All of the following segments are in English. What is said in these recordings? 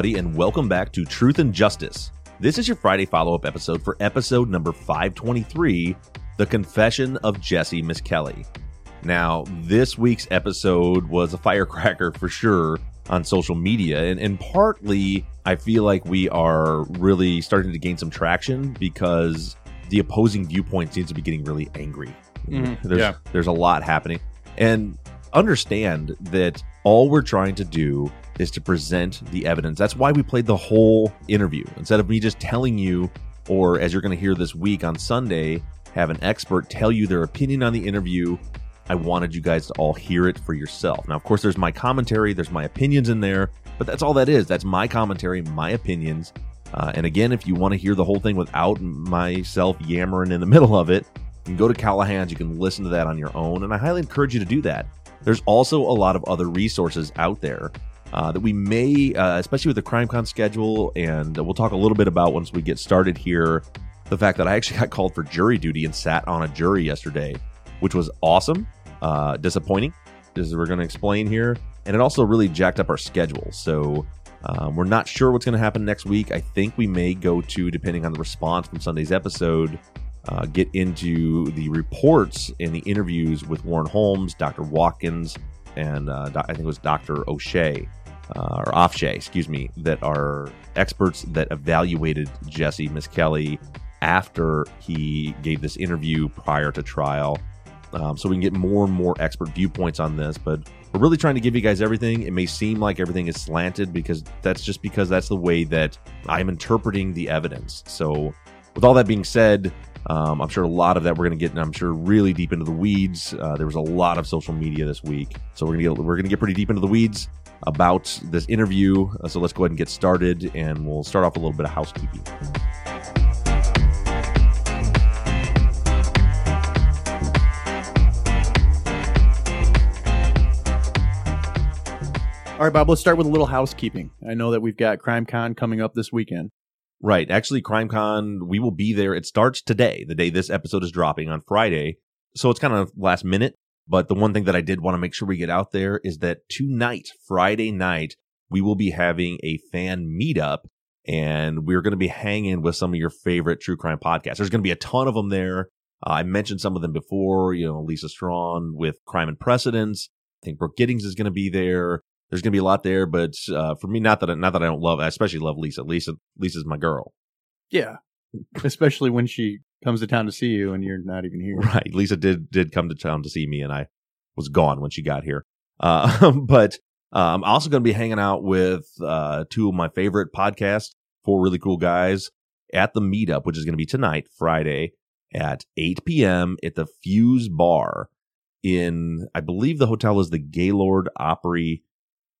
Everybody, and welcome back to Truth and Justice. This is your Friday follow up episode for episode number 523 The Confession of Jesse Misskelley. Now, this week's episode was a firecracker for sure on social media, and, and partly I feel like we are really starting to gain some traction because the opposing viewpoint seems to be getting really angry. Mm-hmm. There's, yeah. there's a lot happening. And understand that all we're trying to do is to present the evidence. That's why we played the whole interview instead of me just telling you, or as you're going to hear this week on Sunday, have an expert tell you their opinion on the interview. I wanted you guys to all hear it for yourself. Now, of course, there's my commentary, there's my opinions in there, but that's all that is. That's my commentary, my opinions. Uh, and again, if you want to hear the whole thing without myself yammering in the middle of it, you can go to Callahan's. You can listen to that on your own, and I highly encourage you to do that. There's also a lot of other resources out there uh, that we may, uh, especially with the CrimeCon schedule, and we'll talk a little bit about once we get started here. The fact that I actually got called for jury duty and sat on a jury yesterday, which was awesome, uh, disappointing, as we're going to explain here, and it also really jacked up our schedule. So um, we're not sure what's going to happen next week. I think we may go to, depending on the response from Sunday's episode, uh, get into the reports and the interviews with Warren Holmes, Dr. Watkins, and uh, I think it was Dr. O'Shea, uh, or Ofshe, excuse me, that are experts that evaluated Jesse Misskelley after he gave this interview prior to trial. Um, so we can get more and more expert viewpoints on this, but we're really trying to give you guys everything. It may seem like everything is slanted because that's just because that's the way that I'm interpreting the evidence. So, with all that being said, um, I'm sure a lot of that we're going to get, I'm sure, really deep into the weeds. Uh, there was a lot of social media this week, so we're going to get we're going to get pretty deep into the weeds about this interview. Uh, so let's go ahead and get started, and we'll start off a little bit of housekeeping. All right, Bob, let's start with a little housekeeping. I know that we've got CrimeCon coming up this weekend. Right. Actually, CrimeCon, we will be there. It starts today, the day this episode is dropping on Friday. So it's kind of last minute. But the one thing that I did want to make sure we get out there is that tonight, Friday night, we will be having a fan meetup and we're going to be hanging with some of your favorite true crime podcasts. There's going to be a ton of them there. Uh, I mentioned some of them before, you know, Lisa Strawn with Crime and Precedence. I think Brooke Gittings is going to be there. There's going to be a lot there, but uh, for me, not that I, not that I don't love, I especially love Lisa. Lisa, Lisa's my girl. Yeah. Especially when she comes to town to see you and you're not even here. Right. Lisa did did come to town to see me, and I was gone when she got here. Uh, but uh, I'm also going to be hanging out with uh, two of my favorite podcasts, four really cool guys, at the meetup, which is going to be tonight, Friday at 8 p.m. at the Fuse Bar in, I believe the hotel is the Gaylord Opry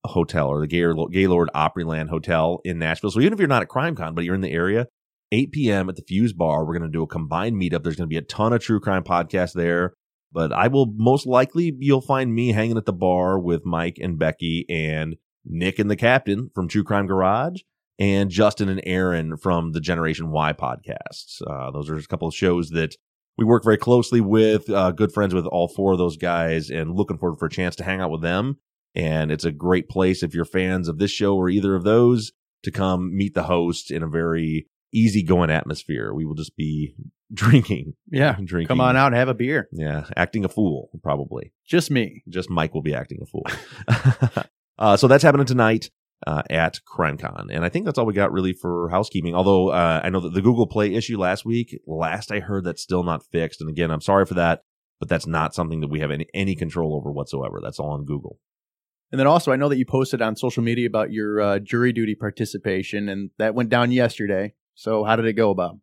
Hotel or the Gaylord, Opryland Hotel in Nashville. So even if you're not at CrimeCon, but you're in the area, 8 p.m. at the Fuse Bar. We're going to do a combined meetup. There's going to be a ton of true crime podcasts there, but I will most likely, you'll find me hanging at the bar with Mike and Becky and Nick and the captain from True Crime Garage and Justin and Aaron from the Generation Why podcasts. Uh, those are a couple of shows that we work very closely with, uh, good friends with all four of those guys and looking forward for a chance to hang out with them. And it's a great place if you're fans of this show or either of those to come meet the host in a very easygoing atmosphere. We will just be drinking, Yeah. drinking. Come on out and have a beer. Yeah, acting a fool, probably. Just me. Just Mike will be acting a fool. uh, so that's happening tonight uh, at CrimeCon. And I think that's all we got really for housekeeping. Although uh, I know that the Google Play issue last week, last I heard, that's still not fixed. And again, I'm sorry for that, but that's not something that we have any, any control over whatsoever. That's all on Google. And then also, I know that you posted on social media about your uh, jury duty participation, and that went down yesterday. So, how did it go, Bob?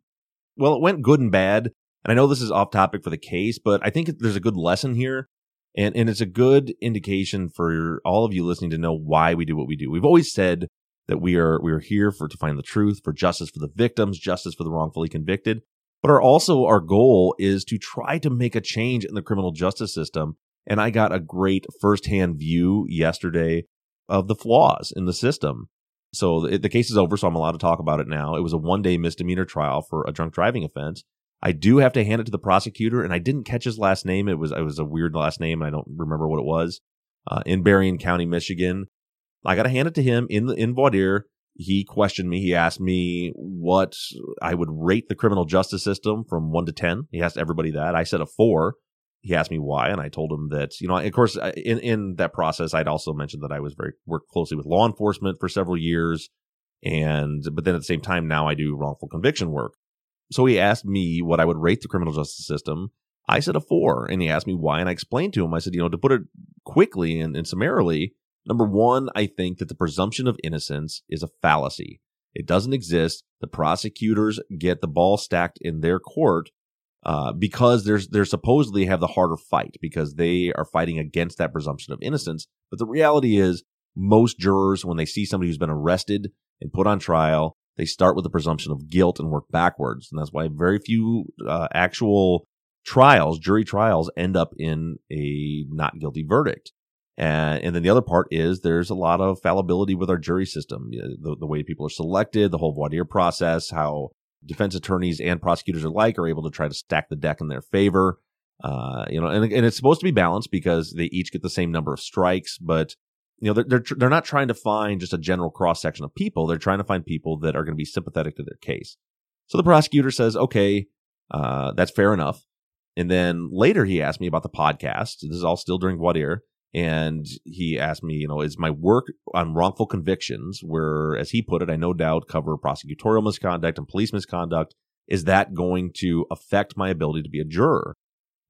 Well, it went good and bad. And I know this is off topic for the case, but I think there's a good lesson here. And, and it's a good indication for all of you listening to know why we do what we do. We've always said that we are, we are here for, to find the truth, for justice for the victims, justice for the wrongfully convicted. But our, also our goal is to try to make a change in the criminal justice system. And I got a great firsthand view yesterday of the flaws in the system. So the, the case is over, so I'm allowed to talk about it now. It was a one day misdemeanor trial for a drunk driving offense. I do have to hand it to the prosecutor, and I didn't catch his last name. It was it was a weird last name. and I don't remember what it was. Uh, in Berrien County, Michigan, I got to hand it to him in the in voir. He questioned me. He asked me what I would rate the criminal justice system from one to ten. He asked everybody that. I said a four. He asked me why, and I told him that you know, of course, in in that process, I'd also mentioned that I was very worked closely with law enforcement for several years, and but then at the same time, now I do wrongful conviction work. So he asked me what I would rate the criminal justice system. I said a four, and he asked me why, and I explained to him. I said, you know, to put it quickly and, and summarily, number one, I think that the presumption of innocence is a fallacy. It doesn't exist. The prosecutors get the ball stacked in their court uh, because there's they're supposedly have the harder fight because they are fighting against that presumption of innocence. But the reality is, most jurors, when they see somebody who's been arrested and put on trial, they start with the presumption of guilt and work backwards. And that's why very few uh, actual trials, jury trials, end up in a not guilty verdict. And, and then the other part is there's a lot of fallibility with our jury system, the, the way people are selected, the whole voir dire process, how defense attorneys and prosecutors alike are able to try to stack the deck in their favor. Uh, you know, and, and it's supposed to be balanced because they each get the same number of strikes, but you know, they're, they're, they're not trying to find just a general cross section of people. They're trying to find people that are going to be sympathetic to their case. So the prosecutor says, okay, uh, that's fair enough. And then later he asked me about the podcast. This is all still during voir dire. And he asked me, you know, is my work on wrongful convictions, where, as he put it, I no doubt cover prosecutorial misconduct and police misconduct, is that going to affect my ability to be a juror?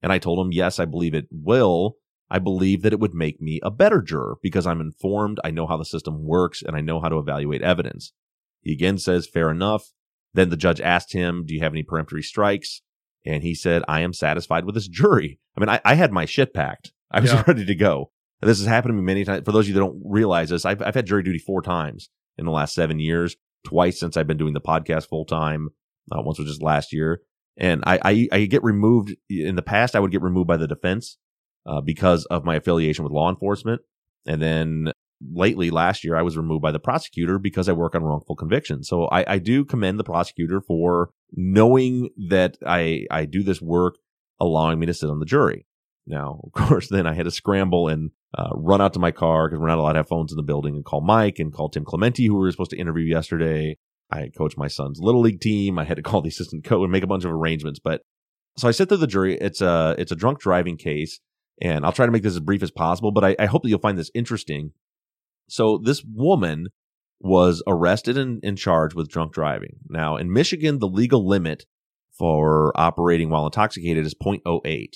And I told him, yes, I believe it will. I believe that it would make me a better juror because I'm informed, I know how the system works, and I know how to evaluate evidence. He again says, fair enough. Then the judge asked him, do you have any peremptory strikes? And he said, I am satisfied with this jury. I mean, I, I had my shit packed. I was Yeah. ready to go. And this has happened to me many times. For those of you that don't realize this, I've, I've had jury duty four times in the last seven years, twice since I've been doing the podcast full time. Uh, once was just last year. And I, I, I get removed in the past. I would get removed by the defense uh, because of my affiliation with law enforcement. And then lately, last year, I was removed by the prosecutor because I work on wrongful conviction. So I, I do commend the prosecutor for knowing that I, I do this work, allowing me to sit on the jury. Now, of course, then I had to scramble and uh, run out to my car because we're not allowed to have phones in the building and call Mike and call Tim Clementi, who we were supposed to interview yesterday. I coach my son's little league team. I had to call the assistant coach and make a bunch of arrangements. But so I sit through the jury. It's a it's a drunk driving case, and I'll try to make this as brief as possible. But I, I hope that you'll find this interesting. So this woman was arrested and, and charged with drunk driving. Now in Michigan, the legal limit for operating while intoxicated is 0.08.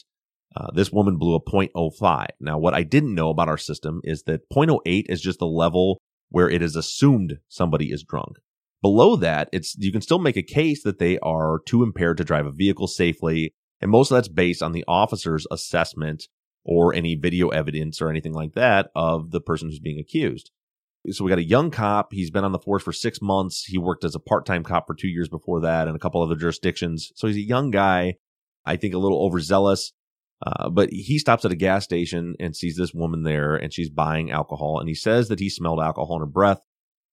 Uh, this woman blew a 0.05. Now, what I didn't know about our system is that 0.08 is just the level where it is assumed somebody is drunk. Below that, it's you can still make a case that they are too impaired to drive a vehicle safely, and most of that's based on the officer's assessment or any video evidence or anything like that of the person who's being accused. So we got a young cop. He's been on the force for six months. He worked as a part-time cop for two years before that and a couple other jurisdictions. So he's a young guy. I think a little overzealous. Uh, but he stops at a gas station and sees this woman there and she's buying alcohol. And he says that he smelled alcohol in her breath,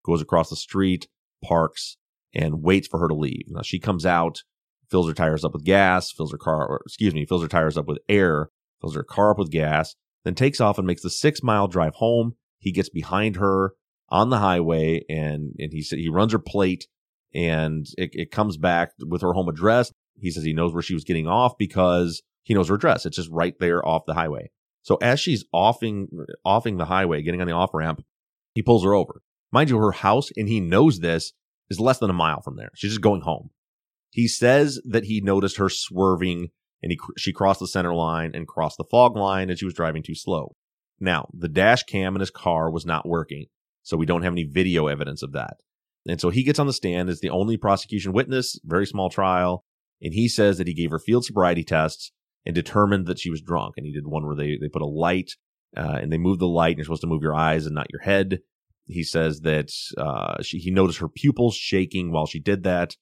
goes across the street, parks, and waits for her to leave. Now she comes out, fills her tires up with gas, fills her car, or excuse me, fills her tires up with air, fills her car up with gas, then takes off and makes the six mile drive home He gets behind her on the highway and, and he said he runs her plate and it, it comes back with her home address. He says he knows where she was getting off because he knows her address. It's just right there off the highway. So as she's offing, offing the highway, getting on the off ramp, he pulls her over. Mind you, her house, and he knows this, is less than a mile from there. She's just going home. He says that he noticed her swerving and he, she crossed the center line and crossed the fog line and she was driving too slow. Now, the dash cam in his car was not working, so we don't have any video evidence of that. And so he gets on the stand as the only prosecution witness, very small trial, and he says that he gave her field sobriety tests and determined that she was drunk. And he did one where they, they put a light uh, and they move the light and you're supposed to move your eyes and not your head. He says that uh, she, he noticed her pupils shaking while she did that.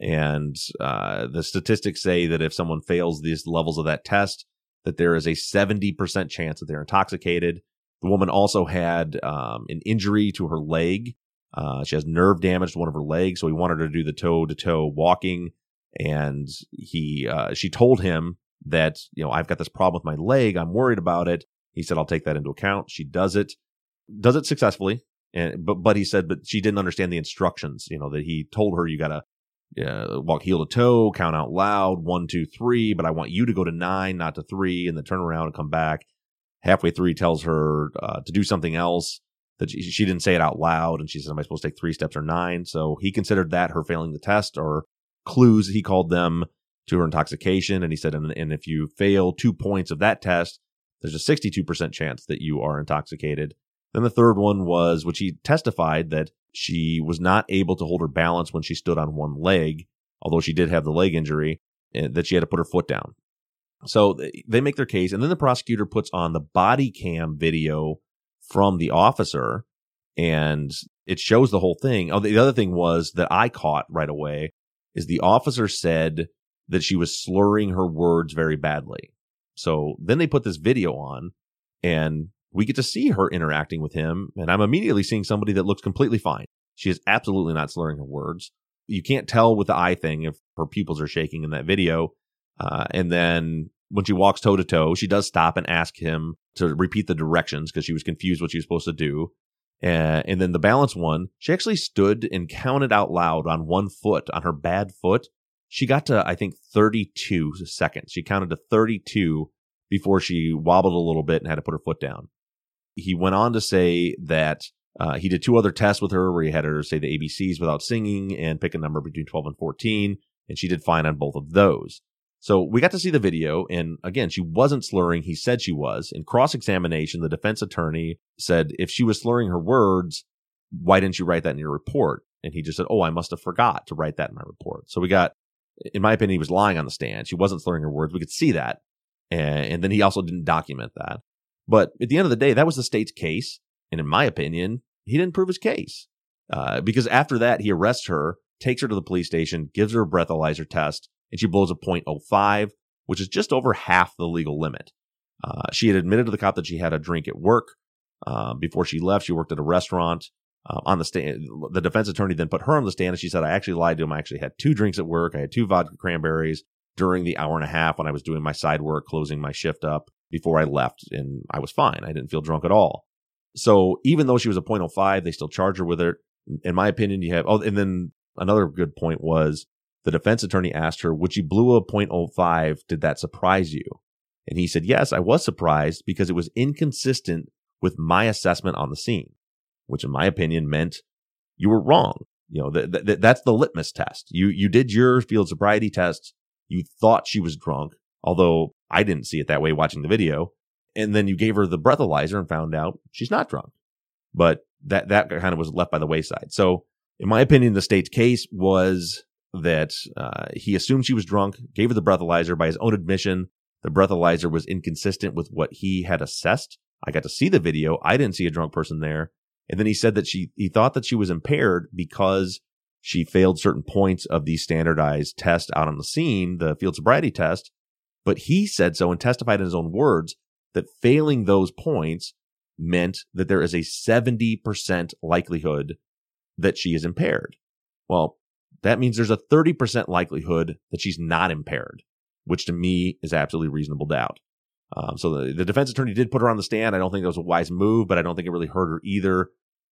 And uh, the statistics say that if someone fails these levels of that test, that there is a 70% chance that they're intoxicated. The woman also had um, an injury to her leg. Uh, she has nerve damage to one of her legs, so he wanted her to do the toe to toe walking. And he, uh, she told him that, you know, I've got this problem with my leg. I'm worried about it. He said, I'll take that into account. She does it, does it successfully. And, but, but he said, but she didn't understand the instructions, you know, that he told her, you gotta, uh, walk heel to toe, count out loud, one, two, three, but I want you to go to nine, not to three, and then turn around and come back. Halfway through, he tells her uh, to do something else that she, she, didn't say it out loud, and she says, "Am I supposed to take three steps or nine? So he considered that her failing the test or clues. He called them to her intoxication, and he said, and, and if you fail two points of that test, there's a 62% chance that you are intoxicated. Then the third one was, which he testified that she was not able to hold her balance when she stood on one leg, although she did have the leg injury, eh, that she had to put her foot down. So they make their case, and then the prosecutor puts on the body cam video from the officer, and it shows the whole thing. Oh, the other thing was that I caught right away is the officer said that she was slurring her words very badly. So then they put this video on, and we get to see her interacting with him. And I'm immediately seeing somebody that looks completely fine. She is absolutely not slurring her words. You can't tell with the eye thing if her pupils are shaking in that video. Uh, and then when she walks toe to toe, she does stop and ask him to repeat the directions because she was confused what she was supposed to do. Uh, and then the balance one, she actually stood and counted out loud on one foot, on her bad foot. She got to, I think, 32 seconds. She counted to 32 before she wobbled a little bit and had to put her foot down. He went on to say that uh, he did two other tests with her where he had her say the ABCs without singing and pick a number between 12 and 14. And she did fine on both of those. So we got to see the video. And again, she wasn't slurring. He said she was. In cross examination, the defense attorney said, if she was slurring her words, why didn't you write that in your report? And he just said, Oh, I must have forgot to write that in my report. So we got, in my opinion, he was lying on the stand. She wasn't slurring her words. We could see that. And, and then he also didn't document that. But at the end of the day, that was the state's case. And in my opinion, he didn't prove his case. Uh, because after that, he arrests her, takes her to the police station, gives her a breathalyzer test, and she blows a .05, which is just over half the legal limit. Uh, she had admitted to the cop that she had a drink at work. Uh, before she left, she worked at a restaurant. Uh, on the stand, the defense attorney then put her on the stand and she said, I actually lied to him. I actually had two drinks at work. I had two vodka cranberries during the hour and a half when I was doing my side work, closing my shift up before I left, and I was fine. I didn't feel drunk at all. So even though she was a 0.05, they still charge her with it. In my opinion, you have, oh, and then another good point was the defense attorney asked her, would you blew a 0.05? Did that surprise you? And he said, yes, I was surprised because it was inconsistent with my assessment on the scene, which in my opinion meant you were wrong. You know, th- th- that's the litmus test. You, you did your field sobriety tests. You thought she was drunk, although I didn't see it that way watching the video. And then you gave her the breathalyzer and found out she's not drunk. But that, that kind of was left by the wayside. So in my opinion, the state's case was that uh, he assumed she was drunk, gave her the breathalyzer by his own admission. The breathalyzer was inconsistent with what he had assessed. I got to see the video. I didn't see a drunk person there. And then he said that she, he thought that she was impaired because she failed certain points of the standardized test out on the scene, the field sobriety test. But he said so and testified in his own words that failing those points meant that there is a 70% likelihood that she is impaired. Well, that means there's a 30% likelihood that she's not impaired, which to me is absolutely reasonable doubt. Um, so the, the defense attorney did put her on the stand. I don't think that was a wise move, but I don't think it really hurt her either.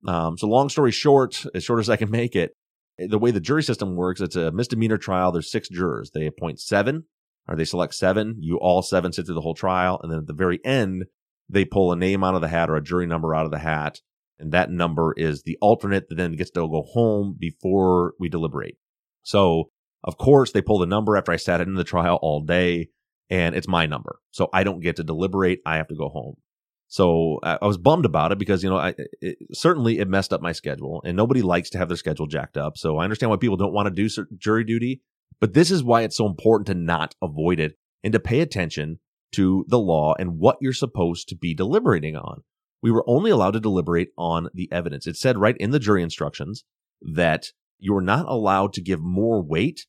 Um, so long story short, as short as I can make it, the way the jury system works, it's a misdemeanor trial. There's six jurors. They appoint seven or they select seven. You all seven sit through the whole trial. And then at the very end, they pull a name out of the hat or a jury number out of the hat. And that number is the alternate that then gets to go home before we deliberate. So of course they pull the number after I sat in the trial all day and it's my number. So I don't get to deliberate. I have to go home. So uh, I was bummed about it because, you know, I, it, certainly it messed up my schedule and nobody likes to have their schedule jacked up. So I understand why people don't want to do jury duty, but this is why it's so important to not avoid it and to pay attention to the law and what you're supposed to be deliberating on. We were only allowed to deliberate on the evidence. It said right in the jury instructions that you're not allowed to give more weight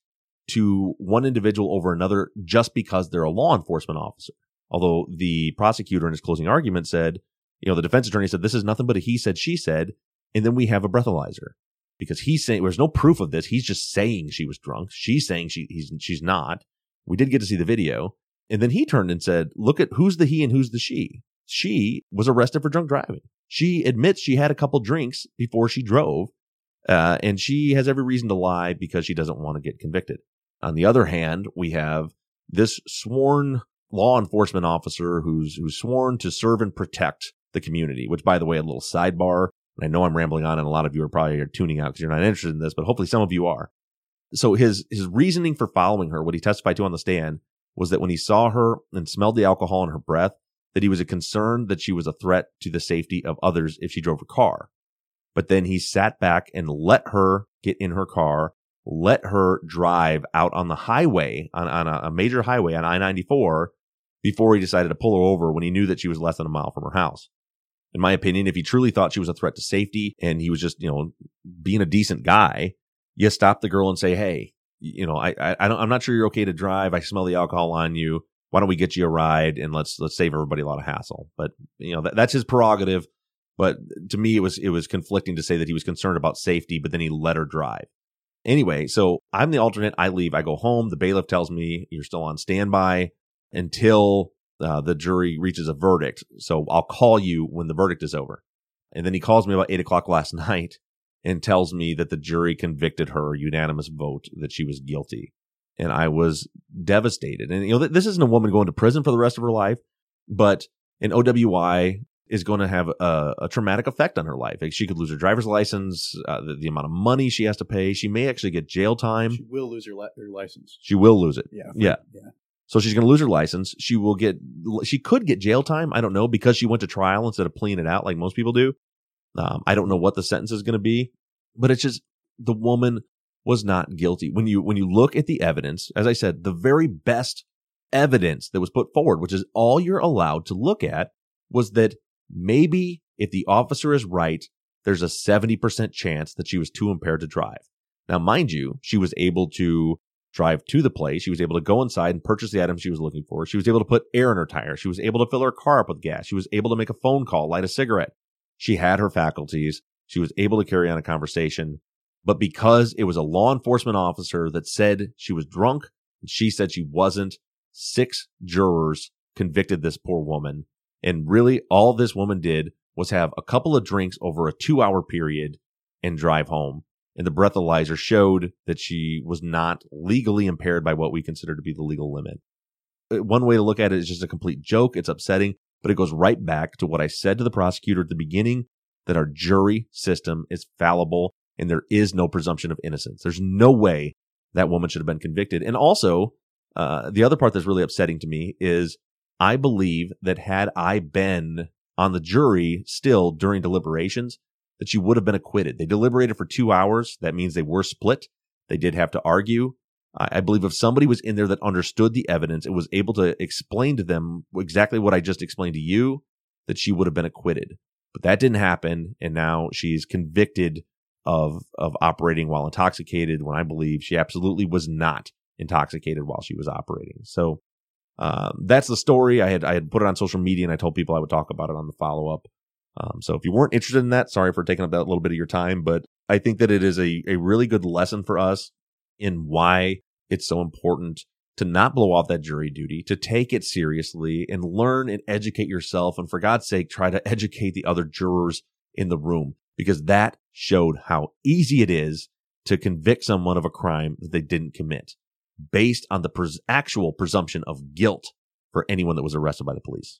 to one individual over another just because they're a law enforcement officer. Although the prosecutor in his closing argument said, you know, the defense attorney said, this is nothing but a he said, she said. And then we have a breathalyzer because he's saying there's no proof of this. He's just saying she was drunk. She's saying she, he's, she's not. We did get to see the video. And then he turned and said, look at who's the he and who's the she. She was arrested for drunk driving. She admits she had a couple drinks before she drove. Uh, and she has every reason to lie because she doesn't want to get convicted. On the other hand, we have this sworn law enforcement officer who's who's sworn to serve and protect the community. Which, by the way, a little sidebar. I know I'm rambling on, and a lot of you are probably tuning out because you're not interested in this, but hopefully some of you are. So his his reasoning for following her, what he testified to on the stand, was that when he saw her and smelled the alcohol in her breath, that he was concerned that she was a threat to the safety of others if she drove her car. But then he sat back and let her get in her car, let her drive out on the highway, on, on a, a major highway on I 94 before he decided to pull her over when he knew that she was less than a mile from her house. In my opinion, if he truly thought she was a threat to safety and he was just, you know, being a decent guy, you stop the girl and say, Hey, you know, I, I, I don't, I'm not sure you're okay to drive. I smell the alcohol on you. Why don't we get you a ride and let's, let's save everybody a lot of hassle. But, you know, that, that's his prerogative. But to me, it was, it was conflicting to say that he was concerned about safety, but then he let her drive. Anyway, so I'm the alternate. I leave. I go home. The bailiff tells me you're still on standby until uh, the jury reaches a verdict. So I'll call you when the verdict is over. And then he calls me about eight o'clock last night and tells me that the jury convicted her unanimous vote that she was guilty. And I was devastated. And you know, this isn't a woman going to prison for the rest of her life, but an OWI is going to have a, a, traumatic effect on her life. Like she could lose her driver's license, uh, the, the, amount of money she has to pay. She may actually get jail time. She will lose her, li- her license. She will lose it. Yeah. Yeah. Yeah. So she's going to lose her license. She will get, she could get jail time. I don't know because she went to trial instead of pleading it out like most people do. Um, I don't know what the sentence is going to be, but it's just the woman was not guilty. When you, when you look at the evidence, as I said, the very best evidence that was put forward, which is all you're allowed to look at was that maybe if the officer is right, there's a 70% chance that she was too impaired to drive. Now, mind you, she was able to drive to the place. She was able to go inside and purchase the items she was looking for. She was able to put air in her tire. She was able to fill her car up with gas. She was able to make a phone call, light a cigarette. She had her faculties. She was able to carry on a conversation. But because it was a law enforcement officer that said she was drunk and she said she wasn't, six jurors convicted this poor woman. And really all this woman did was have a couple of drinks over a two hour period and drive home and the breathalyzer showed that she was not legally impaired by what we consider to be the legal limit. Uh, one way to look at it is just a complete joke. It's upsetting, but it goes right back to what I said to the prosecutor at the beginning that our jury system is fallible and there is no presumption of innocence. There's no way that woman should have been convicted. And also, uh, the other part that's really upsetting to me is I believe that had I been on the jury still during deliberations, that she would have been acquitted. They deliberated for two hours. That means they were split. They did have to argue. I believe if somebody was in there that understood the evidence and was able to explain to them exactly what I just explained to you, that she would have been acquitted. But that didn't happen. And now she's convicted of, of operating while intoxicated when I believe she absolutely was not intoxicated while she was operating. So, um, that's the story. I had, I had put it on social media and I told people I would talk about it on the follow up. Um, so if you weren't interested in that, sorry for taking up that little bit of your time, but I think that it is a, a really good lesson for us in why it's so important to not blow off that jury duty, to take it seriously and learn and educate yourself. And for God's sake, try to educate the other jurors in the room because that showed how easy it is to convict someone of a crime that they didn't commit based on the pres- actual presumption of guilt for anyone that was arrested by the police.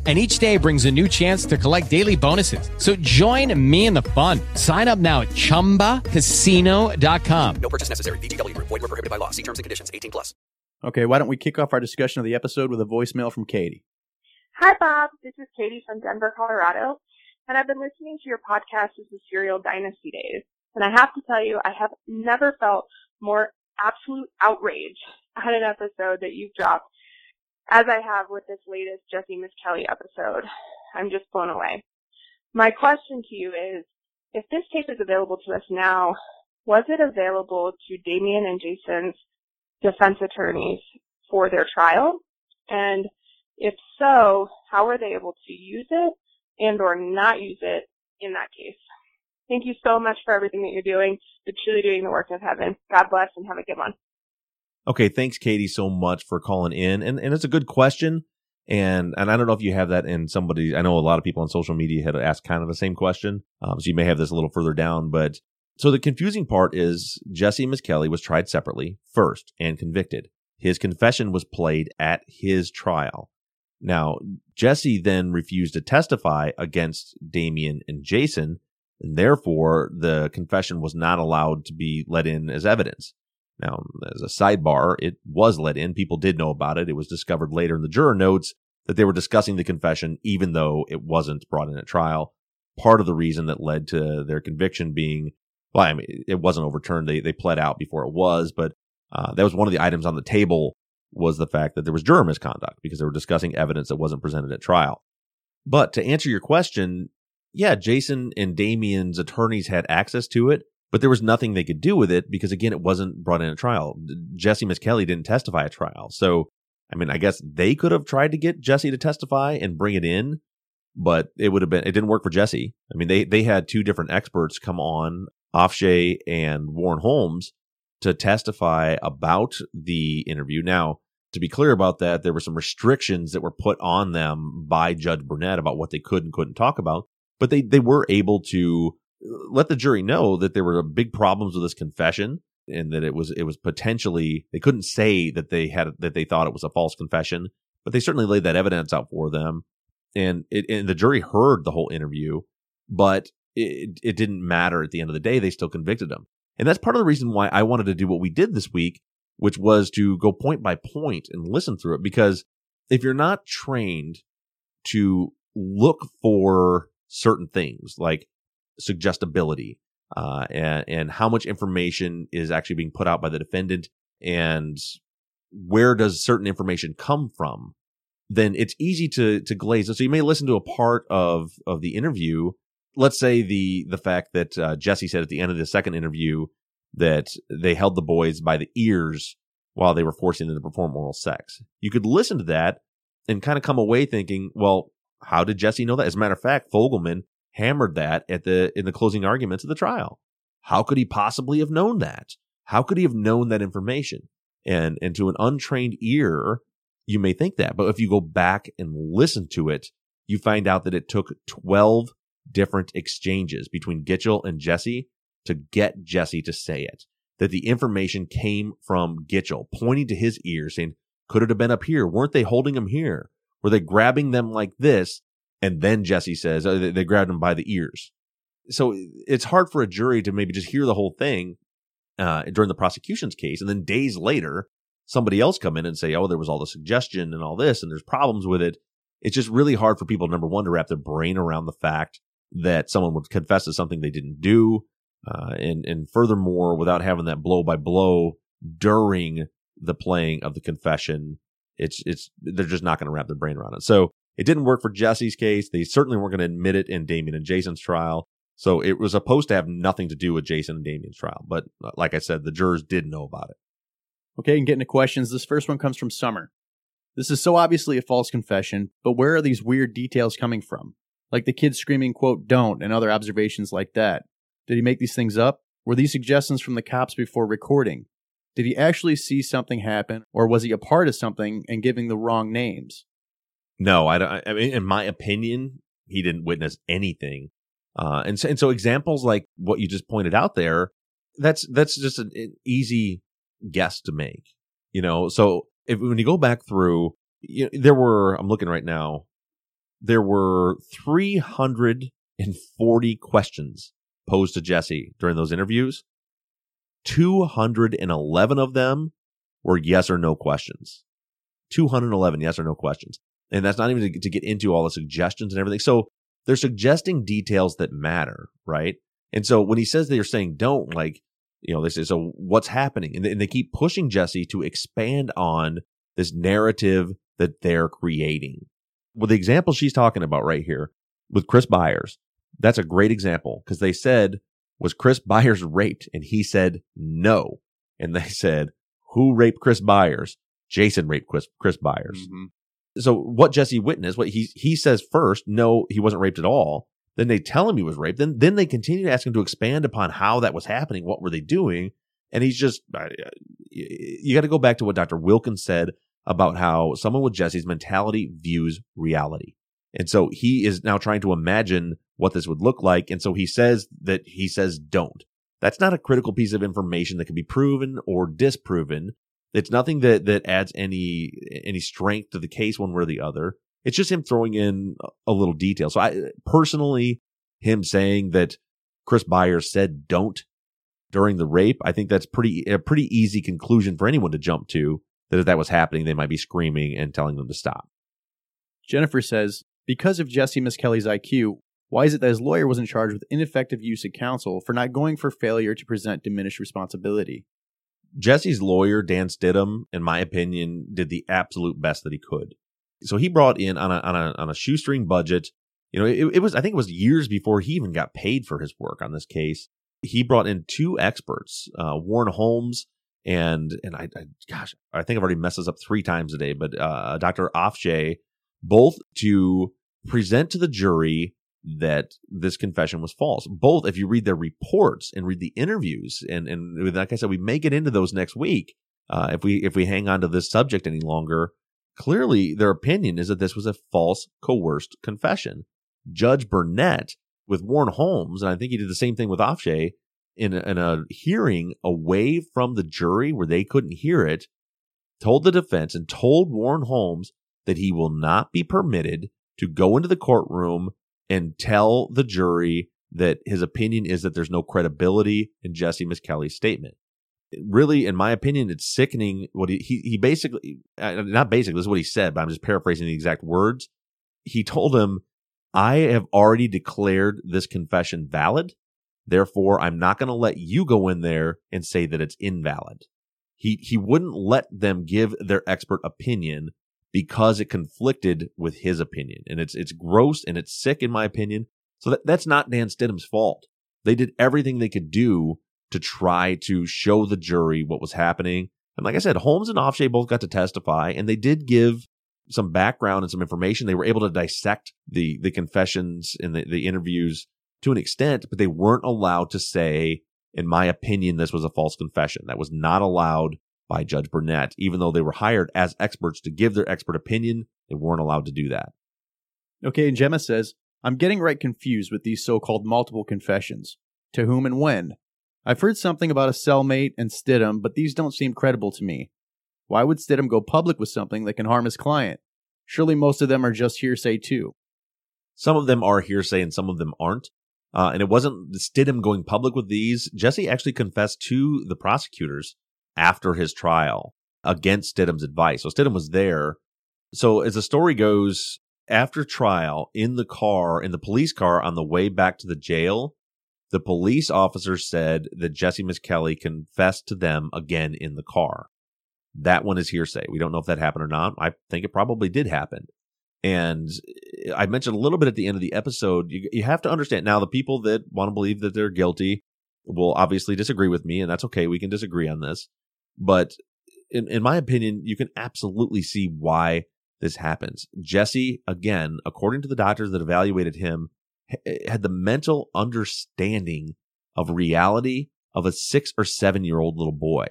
and each day brings a new chance to collect daily bonuses. So join me in the fun. Sign up now at ChumbaCasino.com. No purchase necessary. VGW. Void were prohibited by law. See terms and conditions. 18 plus. Okay, why don't we kick off our discussion of the episode with a voicemail from Katie? Hi, Bob. This is Katie from Denver, Colorado, and I've been listening to your podcast since the Serial Dynasty days. And I have to tell you, I have never felt more absolute outrage at an episode that you've dropped as I have with this latest Jesse Miss Kelly episode. I'm just blown away. My question to you is, if this tape is available to us now, was it available to Damien and Jason's defense attorneys for their trial? And if so, how were they able to use it and or not use it in that case? Thank you so much for everything that you're doing. You're truly doing the work of heaven. God bless and have a good one. Okay, thanks, Katie, so much for calling in, and and it's a good question, and and I don't know if you have that in somebody. I know a lot of people on social media had asked kind of the same question, um, so you may have this a little further down. But so the confusing part is Jesse Misskelley was tried separately first and convicted. His confession was played at his trial. Now Jesse then refused to testify against Damien and Jason, and therefore the confession was not allowed to be let in as evidence. Now, as a sidebar, it was let in. People did know about it. It was discovered later in the juror notes that they were discussing the confession, even though it wasn't brought in at trial. Part of the reason that led to their conviction being, well, I mean, it wasn't overturned. They, they pled out before it was, but uh, that was one of the items on the table was the fact that there was juror misconduct because they were discussing evidence that wasn't presented at trial. But to answer your question, yeah, Jason and Damien's attorneys had access to it but there was nothing they could do with it because again, it wasn't brought in a trial. Jessie Misskelley didn't testify at trial. So, I mean, I guess they could have tried to get jesse to testify and bring it in, but it would have been, it didn't work for jesse I mean, they, they had two different experts come on, Ofshe and Warren Holmes to testify about the interview. Now, to be clear about that, there were some restrictions that were put on them by Judge Burnett about what they could and couldn't talk about, but they, they were able to let the jury know that there were big problems with this confession and that it was it was potentially they couldn't say that they had that they thought it was a false confession, but they certainly laid that evidence out for them, and it and the jury heard the whole interview, but it it didn't matter at the end of the day. They still convicted him, and that's part of the reason why I wanted to do what we did this week, which was to go point by point and listen through it. Because if you're not trained to look for certain things like suggestibility uh, and, and how much information is actually being put out by the defendant and where does certain information come from, then it's easy to to glaze. So you may listen to a part of of the interview. Let's say the the fact that uh, Jessie said at the end of the second interview that they held the boys by the ears while they were forcing them to perform oral sex. You could listen to that and kind of come away thinking, well, how did Jesse know that? As a matter of fact, Fogleman hammered that at the in the closing arguments of the trial. How could he possibly have known that? How could he have known that information? And and to an untrained ear, you may think that, but if you go back and listen to it, you find out that it took 12 different exchanges between Gitchell and Jesse to get Jesse to say it. That the information came from Gitchell, pointing to his ear, saying, Could it have been up here? Weren't they holding him here? Were they grabbing them like this and then Jesse says, oh, they, they grabbed him by the ears. so it's hard for a jury to maybe just hear the whole thing uh, during the prosecution's case, and then days later, somebody else come in and say, "Oh, there was all the suggestion and all this, and there's problems with it." It's just really hard for people, number one, to wrap their brain around the fact that someone would confess to something they didn't do, uh, and and furthermore, without having that blow by blow during the playing of the confession, it's it's they're just not going to wrap their brain around it. So it didn't work for Jesse's case. They certainly weren't going to admit it in Damien and Jason's trial. So it was supposed to have nothing to do with Jason and Damien's trial. But uh, like I said, the jurors did know about it. Okay, and getting to questions. This first one comes from Summer. This is so obviously a false confession, but where are these weird details coming from? Like the kid screaming, quote, don't, and other observations like that. Did he make these things up? Were these suggestions from the cops before recording? Did he actually see something happen, or was he a part of something and giving the wrong names? No, I don't. I mean, in my opinion, he didn't witness anything. Uh, and so, and so examples like what you just pointed out there, that's that's just an, an easy guess to make. You know, so if when you go back through, you know, there were I'm looking right now, there were 340 questions posed to Jesse during those interviews. 211 of them were yes or no questions. 211 yes or no questions. And that's not even to, to get into all the suggestions and everything. So they're suggesting details that matter, right? And so when he says they're saying don't, like, you know, they say, so what's happening? And they, and they keep pushing Jesse to expand on this narrative that they're creating. Well, the example she's talking about right here with Chris Byers, that's a great example because they said, was Chris Byers raped? And he said, no. And they said, who raped Chris Byers? Jason raped Chris, Chris Byers. Mm-hmm. So what Jesse witnessed, what he, he says first, no, he wasn't raped at all. Then they tell him he was raped. Then, then they continue to ask him to expand upon how that was happening. What were they doing? And he's just, you got to go back to what Dr. Wilkins said about how someone with Jesse's mentality views reality. And so he is now trying to imagine what this would look like. And so he says that he says don't. That's not a critical piece of information that can be proven or disproven. It's nothing that, that adds any, any strength to the case one way or the other. It's just him throwing in a little detail. So I personally, him saying that Chris Byers said don't during the rape, I think that's pretty, a pretty easy conclusion for anyone to jump to that if that was happening, they might be screaming and telling them to stop. Jennifer says, because of Jesse Misskelley's IQ, why is it that his lawyer wasn't charged with ineffective use of counsel for not going for failure to present diminished responsibility? Jesse's lawyer, Dan Stidham, in my opinion, did the absolute best that he could. So he brought in on a on a on a shoestring budget. You know, it, it was I think it was years before he even got paid for his work on this case. He brought in two experts, uh, Warren Holmes and and I, I, gosh, I think I've already messed this up three times a day, but uh, Dr. Ofshe, both to present to the jury that this confession was false. Both, if you read their reports and read the interviews, and and like I said, we may get into those next week. Uh, if we if we hang on to this subject any longer, clearly their opinion is that this was a false, coerced confession. Judge Burnett with Warren Holmes, and I think he did the same thing with Ofshe, in a, in a hearing away from the jury where they couldn't hear it, told the defense and told Warren Holmes that he will not be permitted to go into the courtroom and tell the jury that his opinion is that there's no credibility in Jesse Misskelley's statement. Really, in my opinion, it's sickening what he, he, he basically, uh, not basically, this is what he said, but I'm just paraphrasing the exact words. He told him, I have already declared this confession valid. Therefore, I'm not going to let you go in there and say that it's invalid. He, he wouldn't let them give their expert opinion because it conflicted with his opinion. And it's, it's gross and it's sick in my opinion. So that, that's not Dan Stidham's fault. They did everything they could do to try to show the jury what was happening. And like I said, Holmes and Ofshe both got to testify and they did give some background and some information. They were able to dissect the, the confessions and the, the interviews to an extent, but they weren't allowed to say, in my opinion, this was a false confession. That was not allowed by Judge Burnett, even though they were hired as experts to give their expert opinion. They weren't allowed to do that. Okay, and Gemma says, I'm getting right confused with these so called multiple confessions. To whom and when? I've heard something about a cellmate and Stidham, but these don't seem credible to me. Why would Stidham go public with something that can harm his client? Surely most of them are just hearsay too. Some of them are hearsay and some of them aren't. Uh, and it wasn't Stidham going public with these. Jesse actually confessed to the prosecutors after his trial against Stidham's advice. So Stidham was there. So as the story goes, after trial in the car, in the police car on the way back to the jail, the police officer said that Jesse Misskelley confessed to them again in the car. That one is hearsay. We don't know if that happened or not. I think it probably did happen. And I mentioned a little bit at the end of the episode, you, you have to understand now the people that want to believe that they're guilty will obviously disagree with me, and that's okay. We can disagree on this. But in, in my opinion, you can absolutely see why this happens. Jesse, again, according to the doctors that evaluated him, eh, had the mental understanding of reality of a six or seven year old little boy.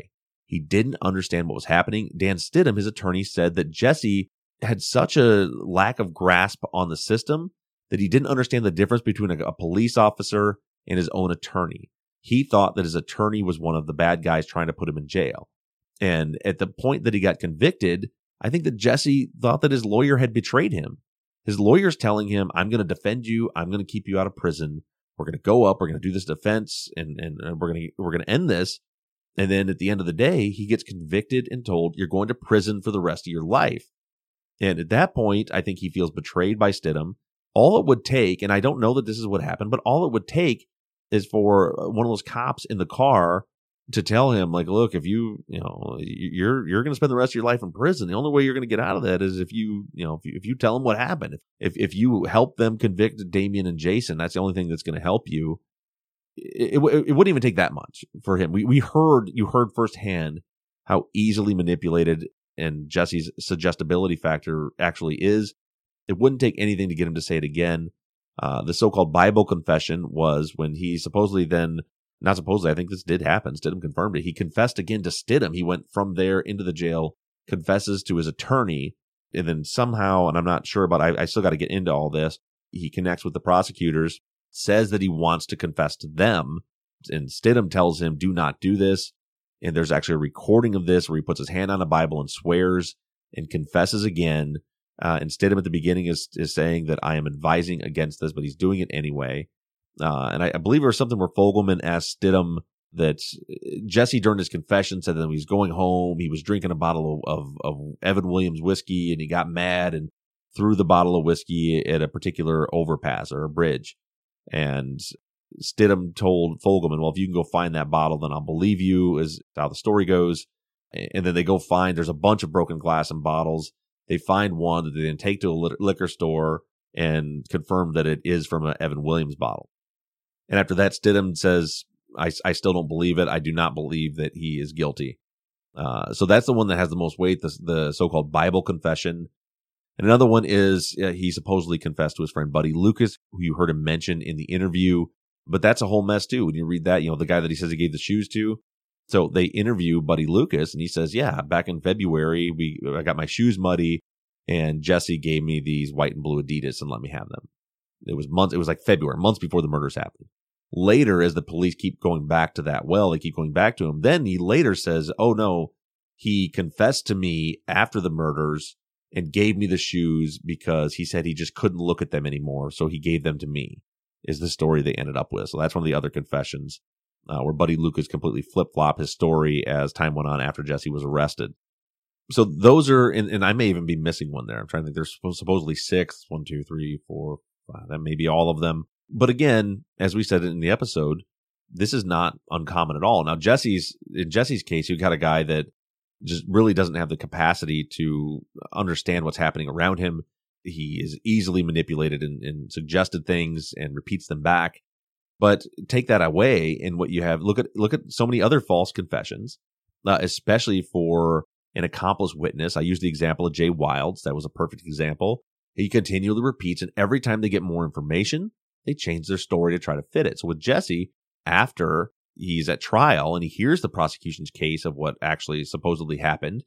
He didn't understand what was happening. Dan Stidham, his attorney, said that Jesse had such a lack of grasp on the system that he didn't understand the difference between a, a police officer and his own attorney. He thought that his attorney was one of the bad guys trying to put him in jail. And at the point that he got convicted, I think that Jesse thought that his lawyer had betrayed him. His lawyer's telling him, I'm going to defend you. I'm going to keep you out of prison. We're going to go up. We're going to do this defense and, and, and we're going to, we're going to end this. And then at the end of the day, he gets convicted and told you're going to prison for the rest of your life. And at that point, I think he feels betrayed by Stidham. All it would take, and I don't know that this is what happened, but all it would take is for uh, one of those cops in the car to tell him like look if you you know you're you're going to spend the rest of your life in prison the only way you're going to get out of that is if you you know if you, if you tell them what happened. If if you help them convict Damien and Jason that's the only thing that's going to help you. It, it, it wouldn't even take that much for him. We we heard you heard firsthand how easily manipulated and Jesse's suggestibility factor actually is. It wouldn't take anything to get him to say it again. Uh, the so-called Bible confession was when he supposedly then not supposedly, I think this did happen. Stidham confirmed it. He confessed again to Stidham. He went from there into the jail, confesses to his attorney, and then somehow, and I'm not sure about, I, I still got to get into all this. He connects with the prosecutors, says that he wants to confess to them, and Stidham tells him, do not do this. And there's actually a recording of this where he puts his hand on a Bible and swears and confesses again. Uh, and Stidham at the beginning is, is saying that I am advising against this, but he's doing it anyway. Uh, and I, I, believe it was something where Fogleman asked Stidham that Jesse during his confession said that he was going home, he was drinking a bottle of, of, of Evan Williams whiskey and he got mad and threw the bottle of whiskey at a particular overpass or a bridge. And Stidham told Fogleman, well, if you can go find that bottle, then I'll believe you is how the story goes. And then they go find, there's a bunch of broken glass and bottles. They find one that they then take to a liquor store and confirm that it is from an Evan Williams bottle. And after that, Stidham says, I, I still don't believe it. I do not believe that he is guilty. Uh, so that's the one that has the most weight, the, the so-called Bible confession. And another one is uh, he supposedly confessed to his friend Buddy Lucas, who you heard him mention in the interview. But that's a whole mess too. When you read that, you know, the guy that he says he gave the shoes to. So they interview Buddy Lucas and he says, yeah, back in February, we, I got my shoes muddy and Jesse gave me these white and blue Adidas and let me have them. It was months, it was like February, months before the murders happened. Later, as the police keep going back to that well, they keep going back to him. Then he later says, Oh no, he confessed to me after the murders and gave me the shoes because he said he just couldn't look at them anymore. So he gave them to me, is the story they ended up with. So that's one of the other confessions uh, where Buddy Lucas completely flip flop his story as time went on after Jesse was arrested. So those are, and, and I may even be missing one there. I'm trying to think. There's supposedly six, one, two, three, four, five. That may be all of them. But again, as we said in the episode, this is not uncommon at all. Now, Jesse's in Jesse's case, you got a guy that just really doesn't have the capacity to understand what's happening around him. He is easily manipulated and, and suggested things and repeats them back. But take that away, and what you have look at look at so many other false confessions, uh, especially for an accomplice witness. I use the example of Jay Wilds. That was a perfect example. He continually repeats, and every time they get more information, they change their story to try to fit it. So with Jesse, after he's at trial and he hears the prosecution's case of what actually supposedly happened,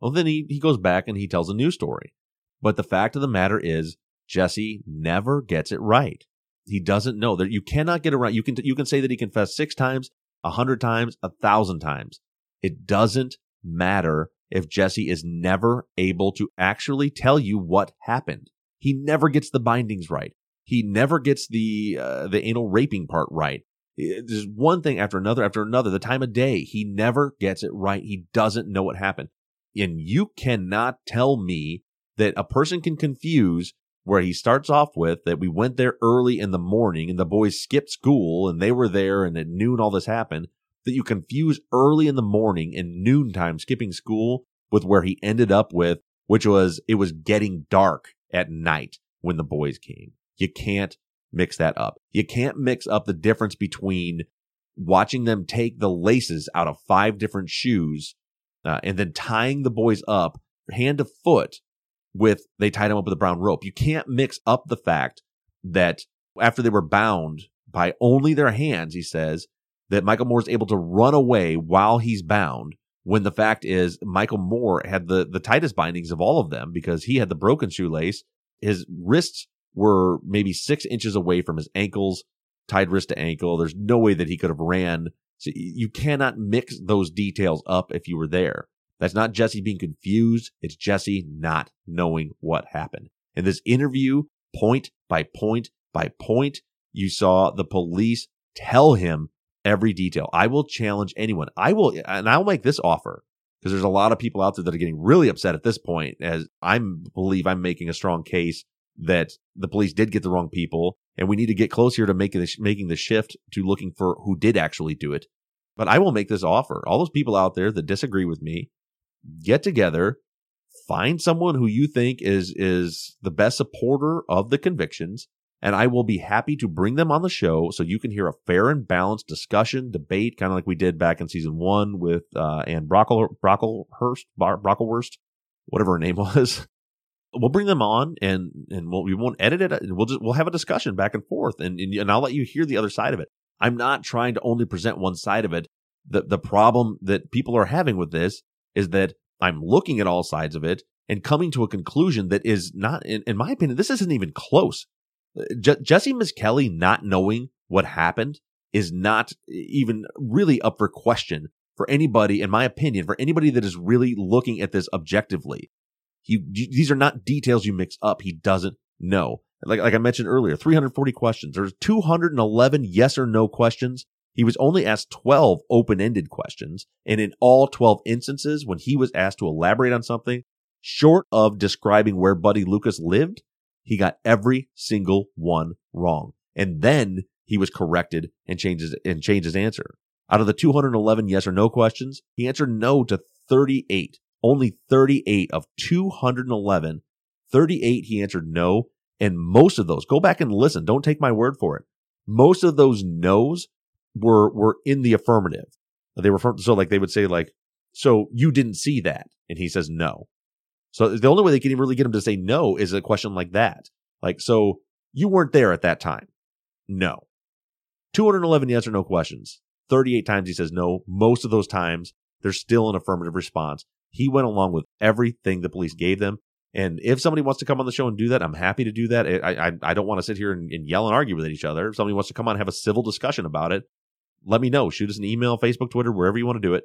well, then he, he goes back and he tells a new story. But the fact of the matter is, Jesse never gets it right. He doesn't know that you cannot get it right. You can, you can say that he confessed six times, a hundred times, a thousand times. It doesn't matter if Jesse is never able to actually tell you what happened. He never gets the bindings right. He never gets the uh, the anal raping part right. There's one thing after another after another. The time of day, he never gets it right. He doesn't know what happened. And you cannot tell me that a person can confuse where he starts off with that we went there early in the morning and the boys skipped school and they were there and at noon all this happened. That you confuse early in the morning and noontime skipping school with where he ended up with, which was it was getting dark at night when the boys came. You can't mix that up. You can't mix up the difference between watching them take the laces out of five different shoes uh, and then tying the boys up hand to foot with they tied them up with a brown rope. You can't mix up the fact that after they were bound by only their hands, he says that Michael Moore is able to run away while he's bound. When the fact is, Michael Moore had the the tightest bindings of all of them because he had the broken shoelace. His wrists were maybe six inches away from his ankles, tied wrist to ankle. There's no way that he could have ran. So you cannot mix those details up if you were there. That's not Jesse being confused. It's Jesse not knowing what happened. In this interview, point by point by point, you saw the police tell him every detail. I will challenge anyone. I will, and I'll make this offer because there's a lot of people out there that are getting really upset at this point as I believe I'm making a strong case that the police did get the wrong people and we need to get closer to making the, making the shift to looking for who did actually do it. But I will make this offer. All those people out there that disagree with me, get together, find someone who you think is is the best supporter of the convictions, and I will be happy to bring them on the show so you can hear a fair and balanced discussion, debate, kind of like we did back in season one with uh, Anne Brockle, Brocklehurst, Brocklehurst, whatever her name was we'll bring them on and and we'll, we won't edit it and we'll just we'll have a discussion back and forth and, and and I'll let you hear the other side of it. I'm not trying to only present one side of it. The the problem that people are having with this is that I'm looking at all sides of it and coming to a conclusion that is not in, in my opinion this isn't even close. Je- Jesse Misskelley not knowing what happened is not even really up for question for anybody in my opinion for anybody that is really looking at this objectively he, these are not details you mix up. He doesn't know. Like, like I mentioned earlier, 340 questions. There's 211 yes or no questions. He was only asked 12 open-ended questions. And in all 12 instances, when he was asked to elaborate on something, short of describing where Buddy Lucas lived, he got every single one wrong. And then he was corrected and changes and changed his answer. Out of the 211 yes or no questions, he answered no to 38 only 38 of 211. 38 he answered no. And most of those, go back and listen. Don't take my word for it. Most of those no's were, were in the affirmative. They were, so like they would say like, so you didn't see that. And he says no. So the only way they can really get him to say no is a question like that. Like, so you weren't there at that time. No. 211 yes or no questions. 38 times he says no. Most of those times there's still an affirmative response. He went along with everything the police gave them. And if somebody wants to come on the show and do that, I'm happy to do that. I I, I don't want to sit here and, and, yell and argue with each other. If somebody wants to come on and have a civil discussion about it, let me know. Shoot us an email, Facebook, Twitter, wherever you want to do it,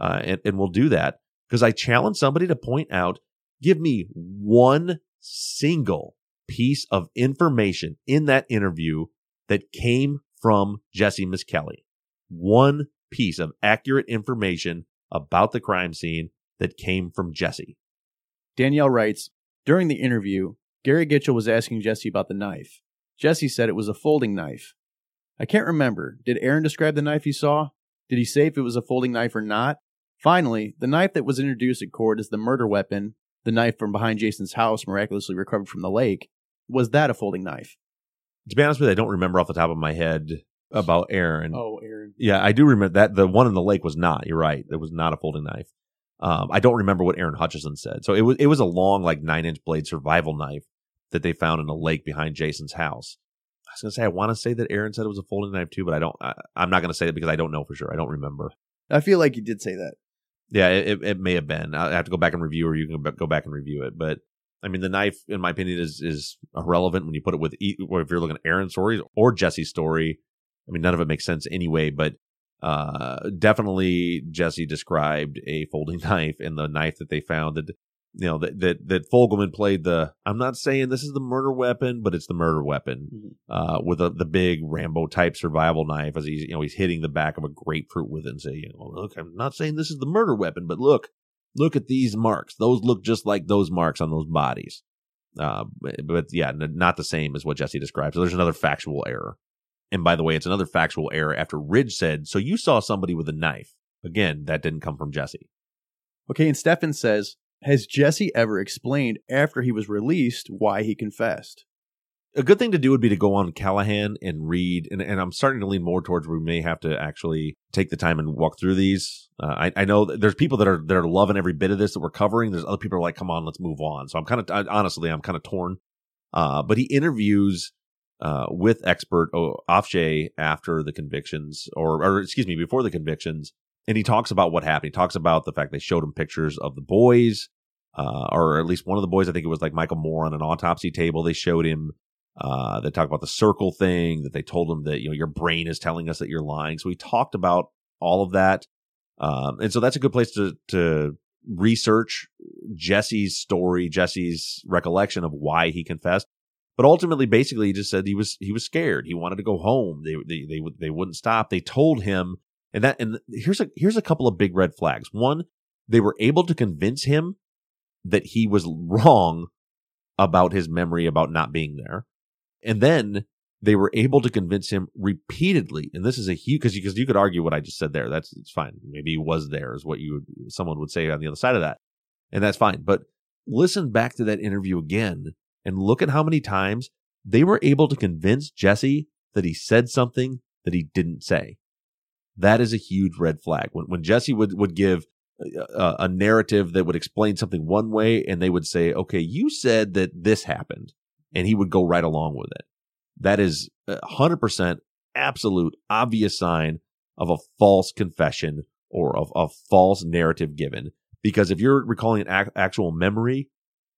uh, and, and we'll do that. Because I challenge somebody to point out, give me one single piece of information in that interview that came from Jesse Misskelley. One piece of accurate information about the crime scene that came from Jesse. Danielle writes During the interview, Gary Gitchell was asking Jesse about the knife. Jesse said it was a folding knife. I can't remember. Did Aaron describe the knife he saw? Did he say if it was a folding knife or not? Finally, the knife that was introduced at court as the murder weapon, the knife from behind Jason's house miraculously recovered from the lake, was that a folding knife? To be honest with you, I don't remember off the top of my head about Aaron. Oh, Aaron. Yeah, I do remember that the one in the lake was not. You're right. It was not a folding knife. Um, I don't remember what Aaron Hutcheson said. So it was it was a long, like nine inch blade survival knife that they found in a lake behind Jason's house. I was gonna say I want to say that Aaron said it was a folding knife too, but I don't. I, am not gonna say it because I don't know for sure. I don't remember. I feel like you did say that. Yeah, it, it may have been. I have to go back and review, or you can go back and review it. But I mean, the knife, in my opinion, is is irrelevant when you put it with, or if you're looking at Aaron's story or Jesse's story. I mean, none of it makes sense anyway. But uh, definitely Jesse described a folding knife and the knife that they found that you know that that that Fogleman played the. I'm not saying this is the murder weapon, but it's the murder weapon uh, with a, the big Rambo type survival knife as he's you know he's hitting the back of a grapefruit with it and say, you know, look, I'm not saying this is the murder weapon, but look, look at these marks. Those look just like those marks on those bodies. Uh, but, but yeah, n- not the same as what Jesse described. So there's another factual error. And by the way, it's another factual error after Ridge said, "So you saw somebody with a knife." Again, that didn't come from Jesse. Okay, and Stefan says, has Jesse ever explained after he was released why he confessed? a good thing to do would be to go on Callahan and read. And, and I'm starting to lean more towards we may have to actually take the time and walk through these. Uh, I, I know that there's people that are that are loving every bit of this that we're covering. There's other people who are like, come on, let's move on. So I'm kind of honestly, I'm kind of torn. Uh, but he interviews uh, with expert oh, Ofshe after the convictions, or or excuse me, before the convictions, and he talks about what happened. He talks about the fact they showed him pictures of the boys. Uh, or at least one of the boys, I think it was like Michael Moore on an autopsy table. They showed him uh, they talk about the circle thing that they told him that you know your brain is telling us that you're lying. So we talked about all of that, um, and so that's a good place to to research Jesse's story, Jesse's recollection of why he confessed. But ultimately, basically, he just said he was he was scared. He wanted to go home. They they they they wouldn't stop. They told him, and that and here's a here's a couple of big red flags. One, they were able to convince him that he was wrong about his memory about not being there. And then they were able to convince him repeatedly. And this is a huge because because you could argue what I just said there. That's it's fine. Maybe he was there is what you would, someone would say on the other side of that, and that's fine. But listen back to that interview again and look at how many times they were able to convince Jesse that he said something that he didn't say. That is a huge red flag. When when Jesse would would give a, a narrative that would explain something one way, and they would say, "Okay, you said that this happened." and he would go right along with it. That is a 100% absolute obvious sign of a false confession or of a false narrative given. Because if you're recalling an ac- actual memory,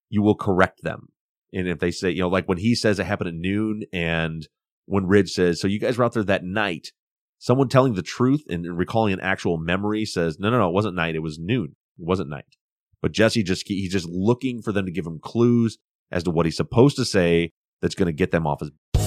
you will correct them. And if they say, you know, like when he says it happened at noon and when Ridge says, so you guys were out there that night, someone telling the truth and recalling an actual memory says, no, no, no, it wasn't night. It was noon. It wasn't night. But Jesse just, he's just looking for them to give him clues as to what he's supposed to say that's going to get them off his.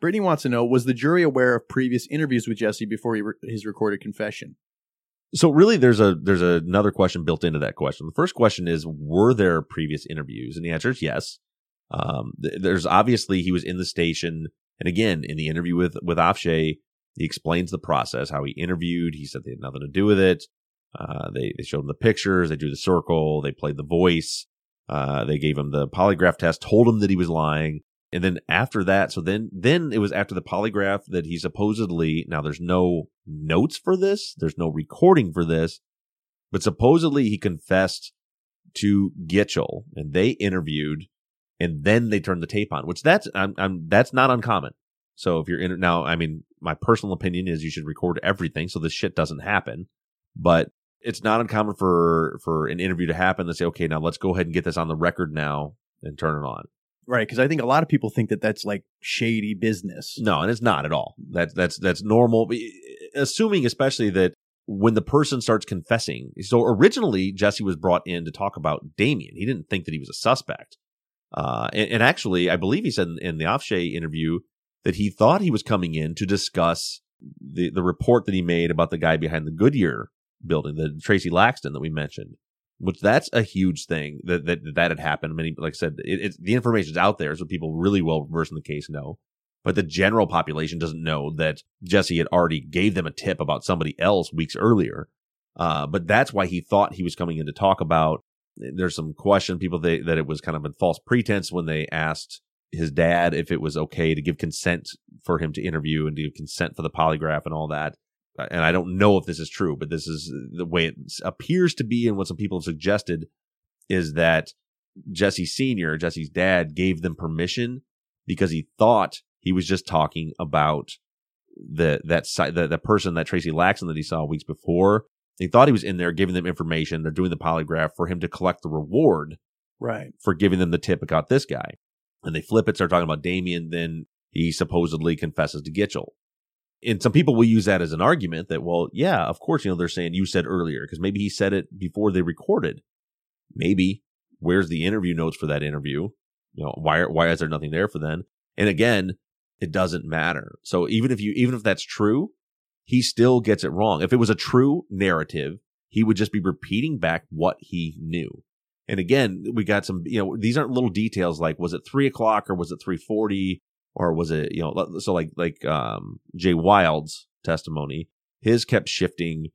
Brittany wants to know Was the jury aware of previous interviews with Jesse before re- his recorded confession? So really, there's a there's another question built into that question. The first question is, were there previous interviews? And the answer is yes. Um, th- there's obviously he was in the station, and again in the interview with with Ofshe, he explains the process, how he interviewed. He said they had nothing to do with it. Uh, they they showed him the pictures, they drew the circle, they played the voice, uh, they gave him the polygraph test, told him that he was lying, and then after that, so then then it was after the polygraph that he supposedly now there's no notes for this, there's no recording for this, but supposedly he confessed to Gitchell, and they interviewed, and then they turned the tape on, which that's I'm, I'm that's not uncommon. So if you're in now, I mean, my personal opinion is you should record everything so this shit doesn't happen. But it's not uncommon for for an interview to happen to say, okay, now let's go ahead and get this on the record now and turn it on. Right, because I think a lot of people think that that's like shady business. No, and it's not at all. That's that's that's normal. Assuming, especially that when the person starts confessing. So originally, Jesse was brought in to talk about Damien. He didn't think that he was a suspect. Uh, and, and actually, I believe he said in, in the Ofshe interview that he thought he was coming in to discuss the the report that he made about the guy behind the Goodyear building, the Tracy Laxton that we mentioned. Which that's a huge thing that that that had happened. Many, like I said, it, it's the information's out there, so people really well versed in the case know. But the general population doesn't know that Jesse had already gave them a tip about somebody else weeks earlier. Uh, but that's why he thought he was coming in to talk about. There's some question people they, that it was kind of a false pretense when they asked his dad if it was okay to give consent for him to interview and to give consent for the polygraph and all that. Uh, and I don't know if this is true, but this is the way it appears to be, and what some people have suggested is that Jesse Senior, Jesse's dad, gave them permission because he thought he was just talking about the that the, the person that Tracy Laxton that he saw weeks before. He thought he was in there giving them information. They're doing the polygraph for him to collect the reward Right. for giving them the tip about this guy. And they flip it, start talking about Damien. Then he supposedly confesses to Gitchell. And some people will use that as an argument that, well, yeah, of course, you know, they're saying you said earlier because maybe he said it before they recorded. Maybe where's the interview notes for that interview? You know, why, why is there nothing there for them? And again, it doesn't matter. So even if you, even if that's true, he still gets it wrong. If it was a true narrative, he would just be repeating back what he knew. And again, we got some, you know, these aren't little details like was it three o'clock or was it three forty or was it, you know, so like like um Jay Wild's testimony, his kept shifting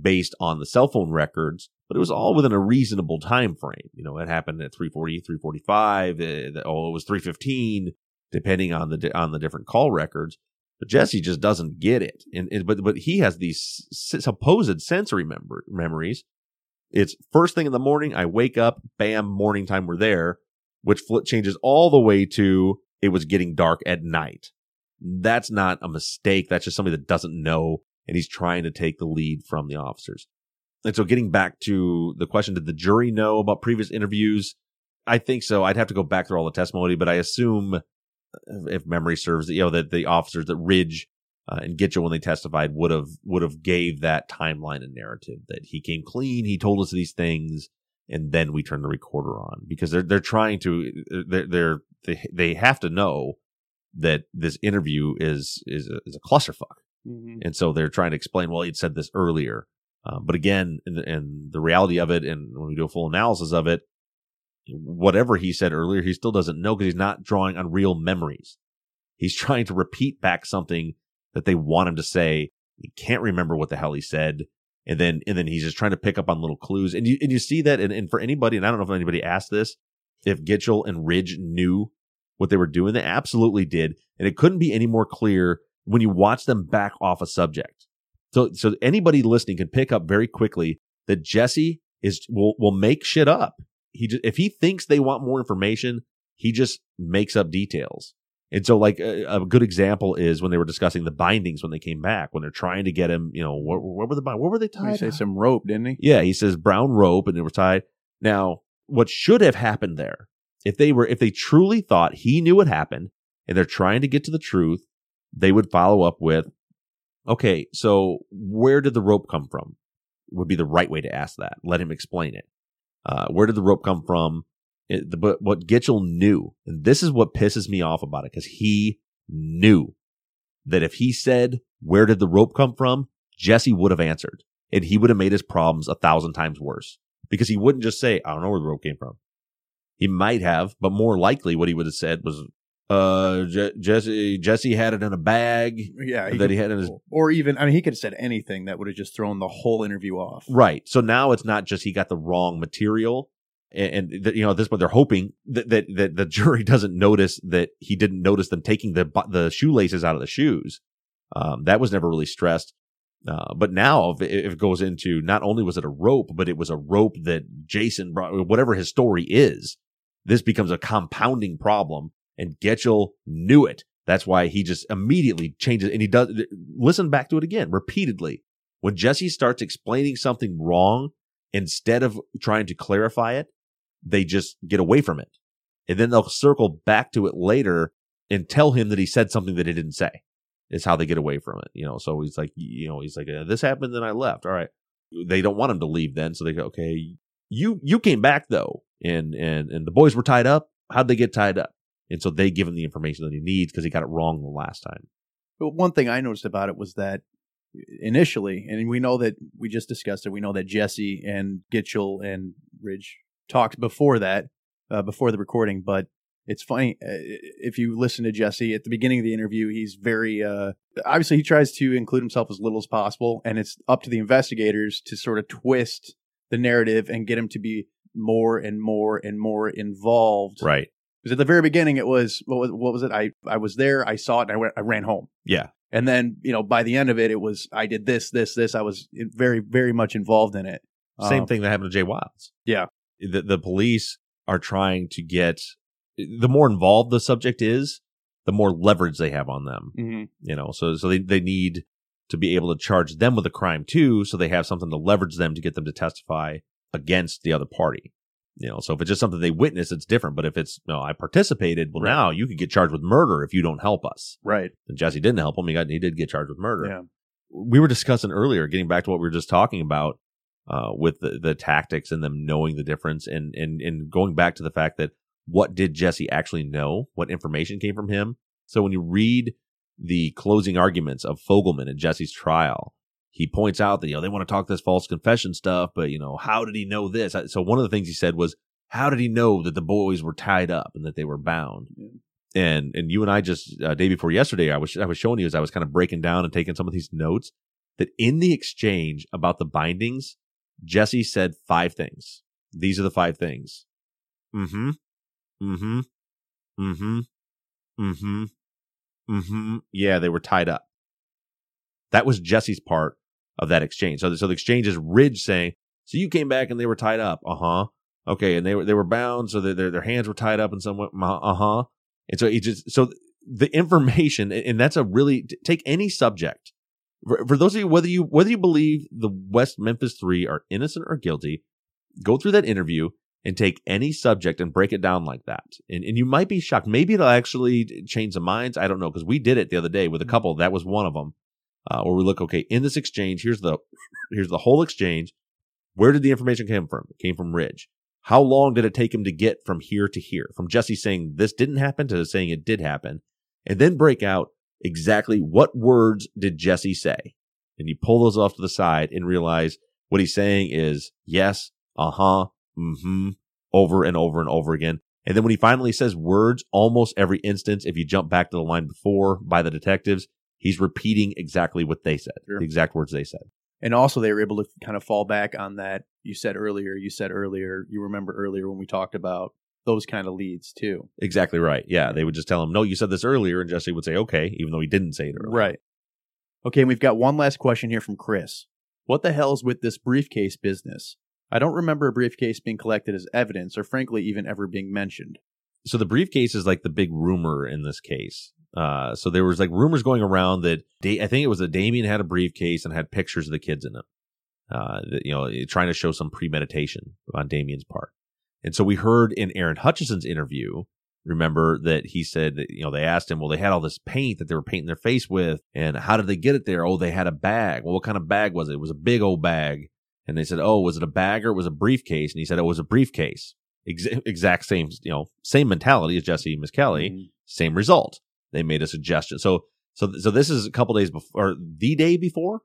based on the cell phone records, but it was all within a reasonable time frame. You know, it happened at 340, 345, uh, oh, it was 315, depending on the on the different call records. But Jesse just doesn't get it, and, and but but he has these supposed sensory member, memories. It's first thing in the morning. I wake up, bam, morning time. We're there, which flip changes all the way to it was getting dark at night. That's not a mistake. That's just somebody that doesn't know, and he's trying to take the lead from the officers. And so, getting back to the question, did the jury know about previous interviews? I think so. I'd have to go back through all the testimony, but I assume, if memory serves, you know, that the officers that Ridge uh, and Gitchell, when they testified, would have would have gave that timeline and narrative that he came clean, he told us these things, and then we turn the recorder on because they're they're trying to they're, they're they they have to know that this interview is is a, is a clusterfuck, and so they're trying to explain. Well, he'd said this earlier, um, but again, and the, in the reality of it, and when we do a full analysis of it, whatever he said earlier, he still doesn't know because he's not drawing on real memories. He's trying to repeat back something that they want him to say. He can't remember what the hell he said. And then, and then he's just trying to pick up on little clues. And you, and you see that. And, and for anybody, and I don't know if anybody asked this, if Gitchell and Ridge knew what they were doing, they absolutely did. And it couldn't be any more clear when you watch them back off a subject. So, so anybody listening can pick up very quickly that Jesse is, will, will make shit up. He just, if he thinks they want more information, he just makes up details. And so, like a, a good example is when they were discussing the bindings when they came back, when they're trying to get him, you know, what, what were the what were they tied? He say some rope, didn't he? Yeah, he says brown rope, and they were tied. Now, what should have happened there, if they were, if they truly thought he knew what happened, and they're trying to get to the truth, they would follow up with, okay, so where did the rope come from? Would be the right way to ask that. Let him explain it. Uh, where did the rope come from? It, the, but what Gitchell knew, and this is what pisses me off about it, because he knew that if he said, where did the rope come from? Jesse would have answered and he would have made his problems a thousand times worse because he wouldn't just say, I don't know where the rope came from. He might have, but more likely what he would have said was, uh, Je- Jesse, Jesse had it in a bag. Yeah, that could- he had in his or even I mean, he could have said anything that would have just thrown the whole interview off. Right. So now it's not just he got the wrong material. And, and that, you know, at this point they're hoping that, that, that the jury doesn't notice that he didn't notice them taking the, the shoelaces out of the shoes. Um, that was never really stressed. Uh, but now if it, goes into not only was it a rope, but it was a rope that Jason brought, whatever his story is, this becomes a compounding problem. And Gitchell knew it. That's why he just immediately changes and he does listen back to it again repeatedly. When Jesse starts explaining something wrong, instead of trying to clarify it, they just get away from it. And then they'll circle back to it later and tell him that he said something that he didn't say. Is how they get away from it. You know, so he's like, you know, he's like, this happened, then I left. All right. They don't want him to leave then. So they go, okay, you, you came back though. And, and, and the boys were tied up. How'd they get tied up? And so they give him the information that he needs because he got it wrong the last time. But one thing I noticed about it was that initially, and we know that we just discussed it, we know that Jesse and Gitchell and Ridge talked before that, uh, before the recording. But it's funny uh, if you listen to Jesse at the beginning of the interview, he's very uh, obviously he tries to include himself as little as possible, and it's up to the investigators to sort of twist the narrative and get him to be more and more and more involved. Right. Because at the very beginning, it was what was what was it? I I was there, I saw it, and I went, I ran home. Yeah. And then you know by the end of it, it was I did this, this, this. I was very very much involved in it. Same Um, thing that happened to Jay Wilds. Yeah. The, the police are trying to get the more involved the subject is, the more leverage they have on them. Mm-hmm. You know, so so they, they need to be able to charge them with a crime too, so they have something to leverage them to get them to testify against the other party. You know, so if it's just something they witness, it's different. But if it's no, I participated, well, Right. now you could get charged with murder if you don't help us. Right. And Jesse didn't help him; he got he did get charged with murder Yeah. we were discussing earlier, getting back to what we were just talking about uh, with the, the tactics and them knowing the difference, and and and going back to the fact that what did Jesse actually know? What information came from him? So when you read the closing arguments of Fogleman at Jesse's trial, he points out that you know they want to talk this false confession stuff, but you know how did he know this? So one of the things he said was, "How did he know that the boys were tied up and that they were bound?" and and you and I just uh, day before yesterday, I was I was showing you as I was kind of breaking down and taking some of these notes that in the exchange about the bindings, Jesse said five things. These are the five things. Mm-hmm. Mm-hmm. Mm-hmm. Mm-hmm. Mm-hmm. Yeah, they were tied up. That was Jesse's part of that exchange. So, the, so the exchange is Ridge saying, "So you came back and they were tied up." Uh huh. Okay, and they were they were bound, so their their hands were tied up in some way. Uh huh. And so he just so the information, and that's a really take any subject. For, for those of you whether you whether you believe the West Memphis Three are innocent or guilty, go through that interview and take any subject and break it down like that. And and you might be shocked. Maybe it'll actually change the minds. I don't know because we did it the other day with a couple. That was one of them. Uh, where we look, okay, in this exchange, here's the here's the whole exchange. Where did the information come from? It came from Ridge. How long did it take him to get from here to here? From Jesse saying this didn't happen to saying it did happen, and then break out exactly what words did Jesse say, and you pull those off to the side and realize what he's saying is yes, uh huh, mm hmm, over and over and over again. And then when he finally says words, almost every instance, if you jump back to the line before by the detectives, he's repeating exactly what they said, the exact words they said. And also, they were able to kind of fall back on that. You said earlier, you said earlier, you remember earlier when we talked about those kind of leads too. Exactly right. Yeah, they would just tell him, "No, you said this earlier," and Jesse would say, "Okay," even though he didn't say it earlier. Right. Okay, and we've got one last question here from Chris. What the hell is with this briefcase business? I don't remember a briefcase being collected as evidence or frankly even ever being mentioned. So the briefcase is like the big rumor in this case. Uh, so there was like rumors going around that da- I think it was that Damien had a briefcase and had pictures of the kids in it. Uh, that, you know, trying to show some premeditation on Damien's part. And so we heard in Aaron Hutcheson's interview, remember that he said that, you know, they asked him, well, they had all this paint that they were painting their face with. And how did they get it there? Oh, they had a bag. Well, what kind of bag was it? It was a big old bag. And they said, oh, was it a bag or was it a briefcase? And he said, it was a briefcase. Ex- exact same, you know, same mentality as Jesse Misskelley, same result. They made a suggestion. So, so, so this is a couple days before, or the day before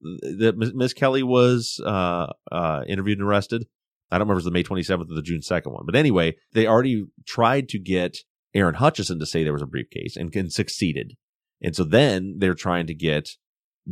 that Miss- Misskelley was uh, uh, interviewed and arrested. I don't remember if it was the May 27th or the June 2nd one. But anyway, they already tried to get Aaron Hutcheson to say there was a briefcase and, and succeeded. And so then they're trying to get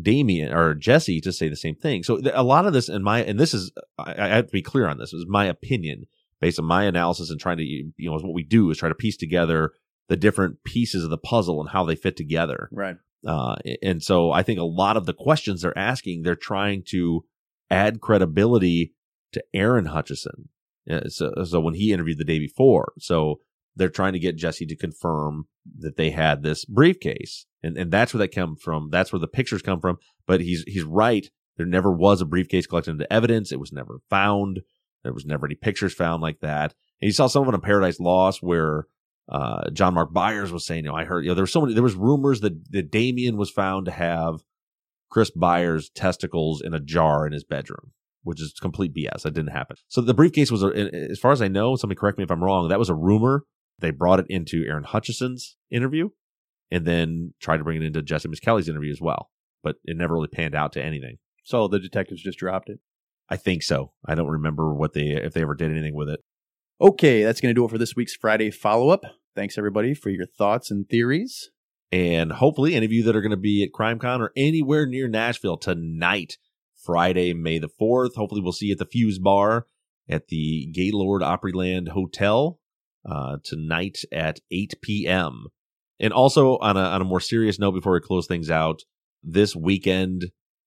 Damien or Jesse to say the same thing. So a lot of this, in my, and this is, I, I have to be clear on this, is my opinion based on my analysis and trying to, you know, what we do is try to piece together the different pieces of the puzzle and how they fit together. Right. Uh, and so I think a lot of the questions they're asking, they're trying to add credibility to Aaron Hutcheson. Uh, So, so when he interviewed the day before, so they're trying to get Jesse to confirm that they had this briefcase, and and that's where that come from. That's where the pictures come from. But he's he's right. There never was a briefcase collected into evidence. It was never found. There was never any pictures found like that. And you saw some of it on Paradise Lost where uh, John Mark Byers was saying, you know, I heard, you know, there was so many, there was rumors that, that Damien was found to have Chris Byers' testicles in a jar in his bedroom, which is complete BS. That didn't happen. So the briefcase was, a, as far as I know, somebody correct me if I'm wrong, that was a rumor. They brought it into Aaron Hutcheson's interview and then tried to bring it into Jesse Misskelley's interview as well, but it never really panned out to anything. So the detectives just dropped it. I think so. I don't remember what they, if they ever did anything with it. Okay, that's going to do it for this week's Friday follow up. Thanks everybody for your thoughts and theories. And hopefully, any of you that are going to be at CrimeCon or anywhere near Nashville tonight, Friday, May the 4th, hopefully, we'll see you at the Fuse Bar at the Gaylord Opryland Hotel uh, tonight at 8 p.m. And also, on a, on a more serious note, before we close things out, this weekend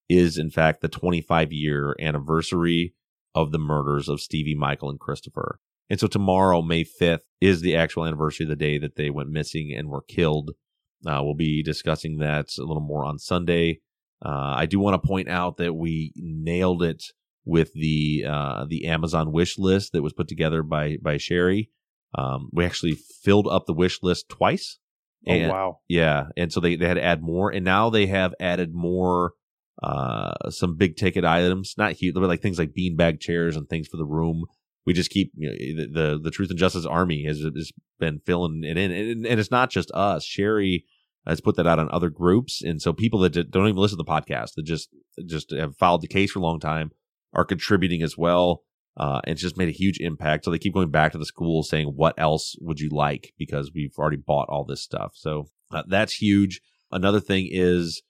is, in fact, the 25 year anniversary of the murders of Stevie, Michael, and Christopher. And so tomorrow, May 5th, is the actual anniversary of the day that they went missing and were killed. Uh, we'll be discussing that a little more on Sunday. Uh, I do want to point out that we nailed it with the uh, the Amazon wish list that was put together by by Sherry. Um, we actually filled up the wish list twice. Oh, wow. Yeah, and so they they had to add more, and now they have added more uh some big ticket items not huge but like things like beanbag chairs and things for the room. We just keep you know, the, the the truth and justice army has, has been filling it in and, and it's not just us. Sherry has put that out on other groups and so people that don't even listen to the podcast that just just have followed the case for a long time are contributing as well uh, and it's just made a huge impact so they keep going back to the school saying what else would you like because we've already bought all this stuff so uh, that's huge another thing is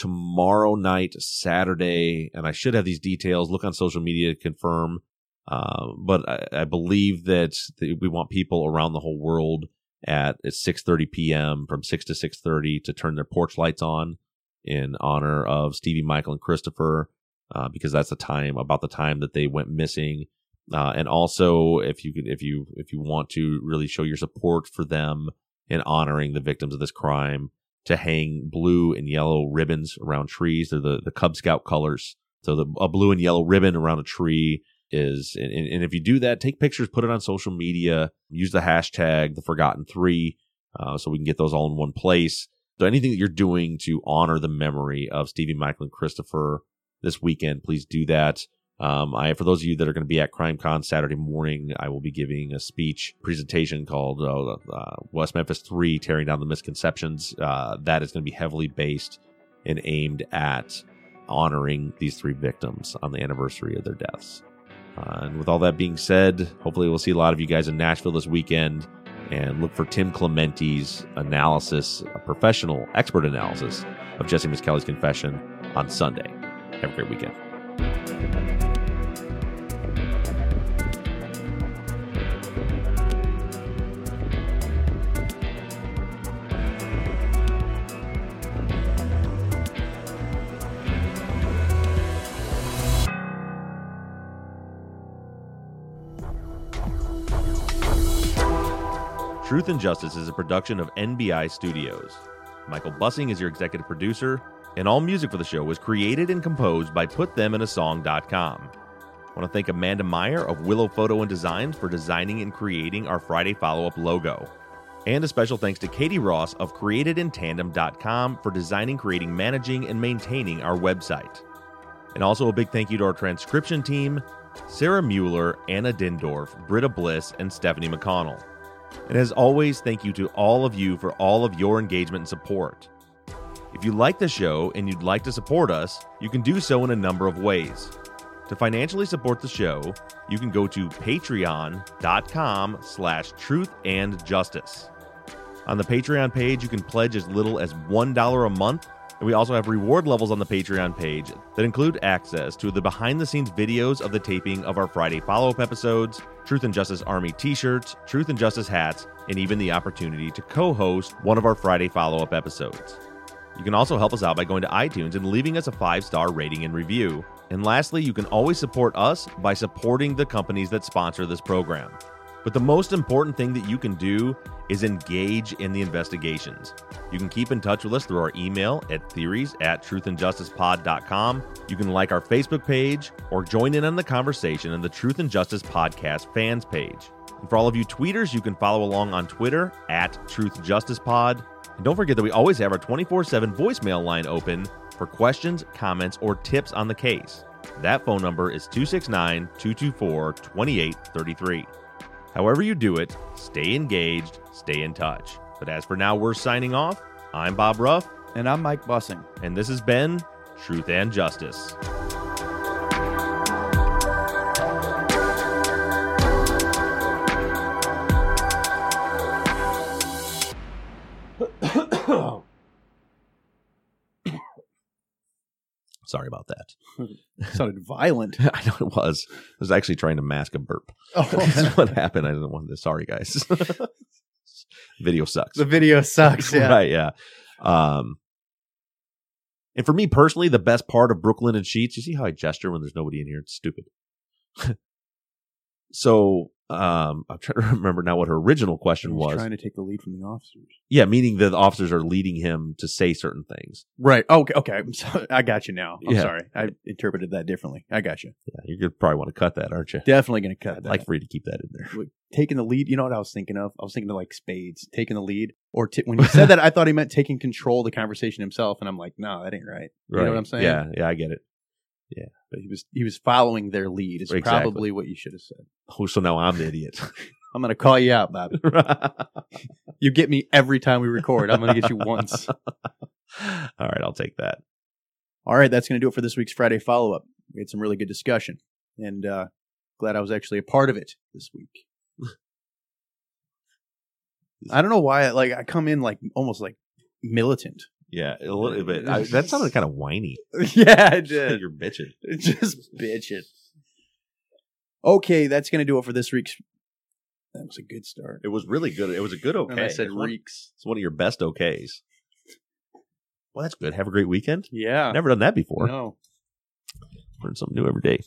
tomorrow night, Saturday, and I should have these details. Look on social media to confirm. Uh, but I, I believe that we want people around the whole world at it's 6:30 p.m. from 6 to 6:30 to turn their porch lights on in honor of Stevie, Michael, and Christopher, uh, because that's the time about the time that they went missing. Uh, and also, if you if you if you want to really show your support for them in honoring the victims of this crime, to hang blue and yellow ribbons around trees. They're the, the Cub Scout colors. So the, a blue and yellow ribbon around a tree is, and, and if you do that, take pictures, put it on social media, use the hashtag the Forgotten Three, uh, so we can get those all in one place. So anything that you're doing to honor the memory of Stevie, Michael, and Christopher this weekend, please do that. Um, I, for those of you that are going to be at CrimeCon Saturday morning, I will be giving a speech presentation called uh, uh, West Memphis 3 Tearing Down the Misconceptions. Uh, that is going to be heavily based and aimed at honoring these three victims on the anniversary of their deaths. Uh, and with all that being said, hopefully we'll see a lot of you guys in Nashville this weekend and look for Tim Clemente's analysis, a professional expert analysis of Jesse Misskelley's confession on Sunday. Have a great weekend. Truth and Justice is a production of NBI Studios. Michael Bussing is your executive producer, and all music for the show was created and composed by PutThemInASong.com. I want to thank Amanda Meyer of Willow Photo and Designs for designing and creating our Friday follow up logo. And a special thanks to Katie Ross of CreatedInTandem.com for designing, creating, managing, and maintaining our website. And also a big thank you to our transcription team Sarah Mueller, Anna Dindorf, Britta Bliss, and Stephanie McConnell. And as always, thank you to all of you for all of your engagement and support. If you like the show and you'd like to support us, you can do so in a number of ways. To financially support the show, you can go to patreon.com slash truth and justice. On the Patreon page, you can pledge as little as $1 a month, and we also have reward levels on the Patreon page that include access to the behind the scenes videos of the taping of our Friday follow up episodes, Truth and Justice Army t shirts, Truth and Justice hats, and even the opportunity to co host one of our Friday follow up episodes. You can also help us out by going to iTunes and leaving us a five star rating and review. And lastly, you can always support us by supporting the companies that sponsor this program. But the most important thing that you can do is engage in the investigations. You can keep in touch with us through our email at theories at truthandjusticepod.com. You can like our Facebook page or join in on the conversation in the Truth and Justice Podcast fans page. And for all of you tweeters, you can follow along on Twitter at Truth Justice Pod. And don't forget that we always have our 24 7 voicemail line open for questions, comments, or tips on the case. That phone number is 269 224 2833. However, you do it, stay engaged, stay in touch. But as for now, we're signing off. I'm Bob Ruff. And I'm Mike Bussing. And this has been Truth and Justice. Sorry about that. sounded violent. I know it was. I was actually trying to mask a burp. Oh. That's what happened. I didn't want this. Sorry, guys. video sucks. The video sucks. Yeah. right. Yeah. Um, and for me personally, the best part of Brooklyn and Sheets, you see how I gesture when there's nobody in here? It's stupid. so um, I'm trying to remember now what her original question He's was. trying to take the lead from the officers. yeah, meaning that the officers are leading him to say certain things. Right. Okay. Okay. I'm sorry. I got you now. I'm Yeah. sorry. I interpreted that differently. I got you. Yeah, you're gonna probably want to cut that, aren't you? Definitely going to cut I'd that. like for you to keep that in there. taking the lead. You know what I was thinking of? I was thinking of like Spades taking the lead. Or t- when you said that, I thought he meant taking control of the conversation himself, and I'm like, no, that ain't right. You know what I'm saying? Yeah, yeah, I get it. Yeah, but he was he was following their lead. Is Exactly. probably what you should have said. Oh, so now I'm the idiot. I'm going to call you out, Bobby. You get me every time we record. I'm going to get you once. All right, I'll take that. All right, that's going to do it for this week's Friday follow up. We had some really good discussion, and uh, glad I was actually a part of it this week. I don't know why, like I come in like almost like militant. Yeah, a uh, little bit. I, that sounded kind of whiny. yeah, I did. You're bitching. Just bitching. Okay, that's going to do it for this week's. That was a good start. It was really good. It was a good okay. And I said it's one, reeks. it's one of your best okays. Well, that's good. Have a great weekend. Yeah. Never done that before. No. Learn something new every day.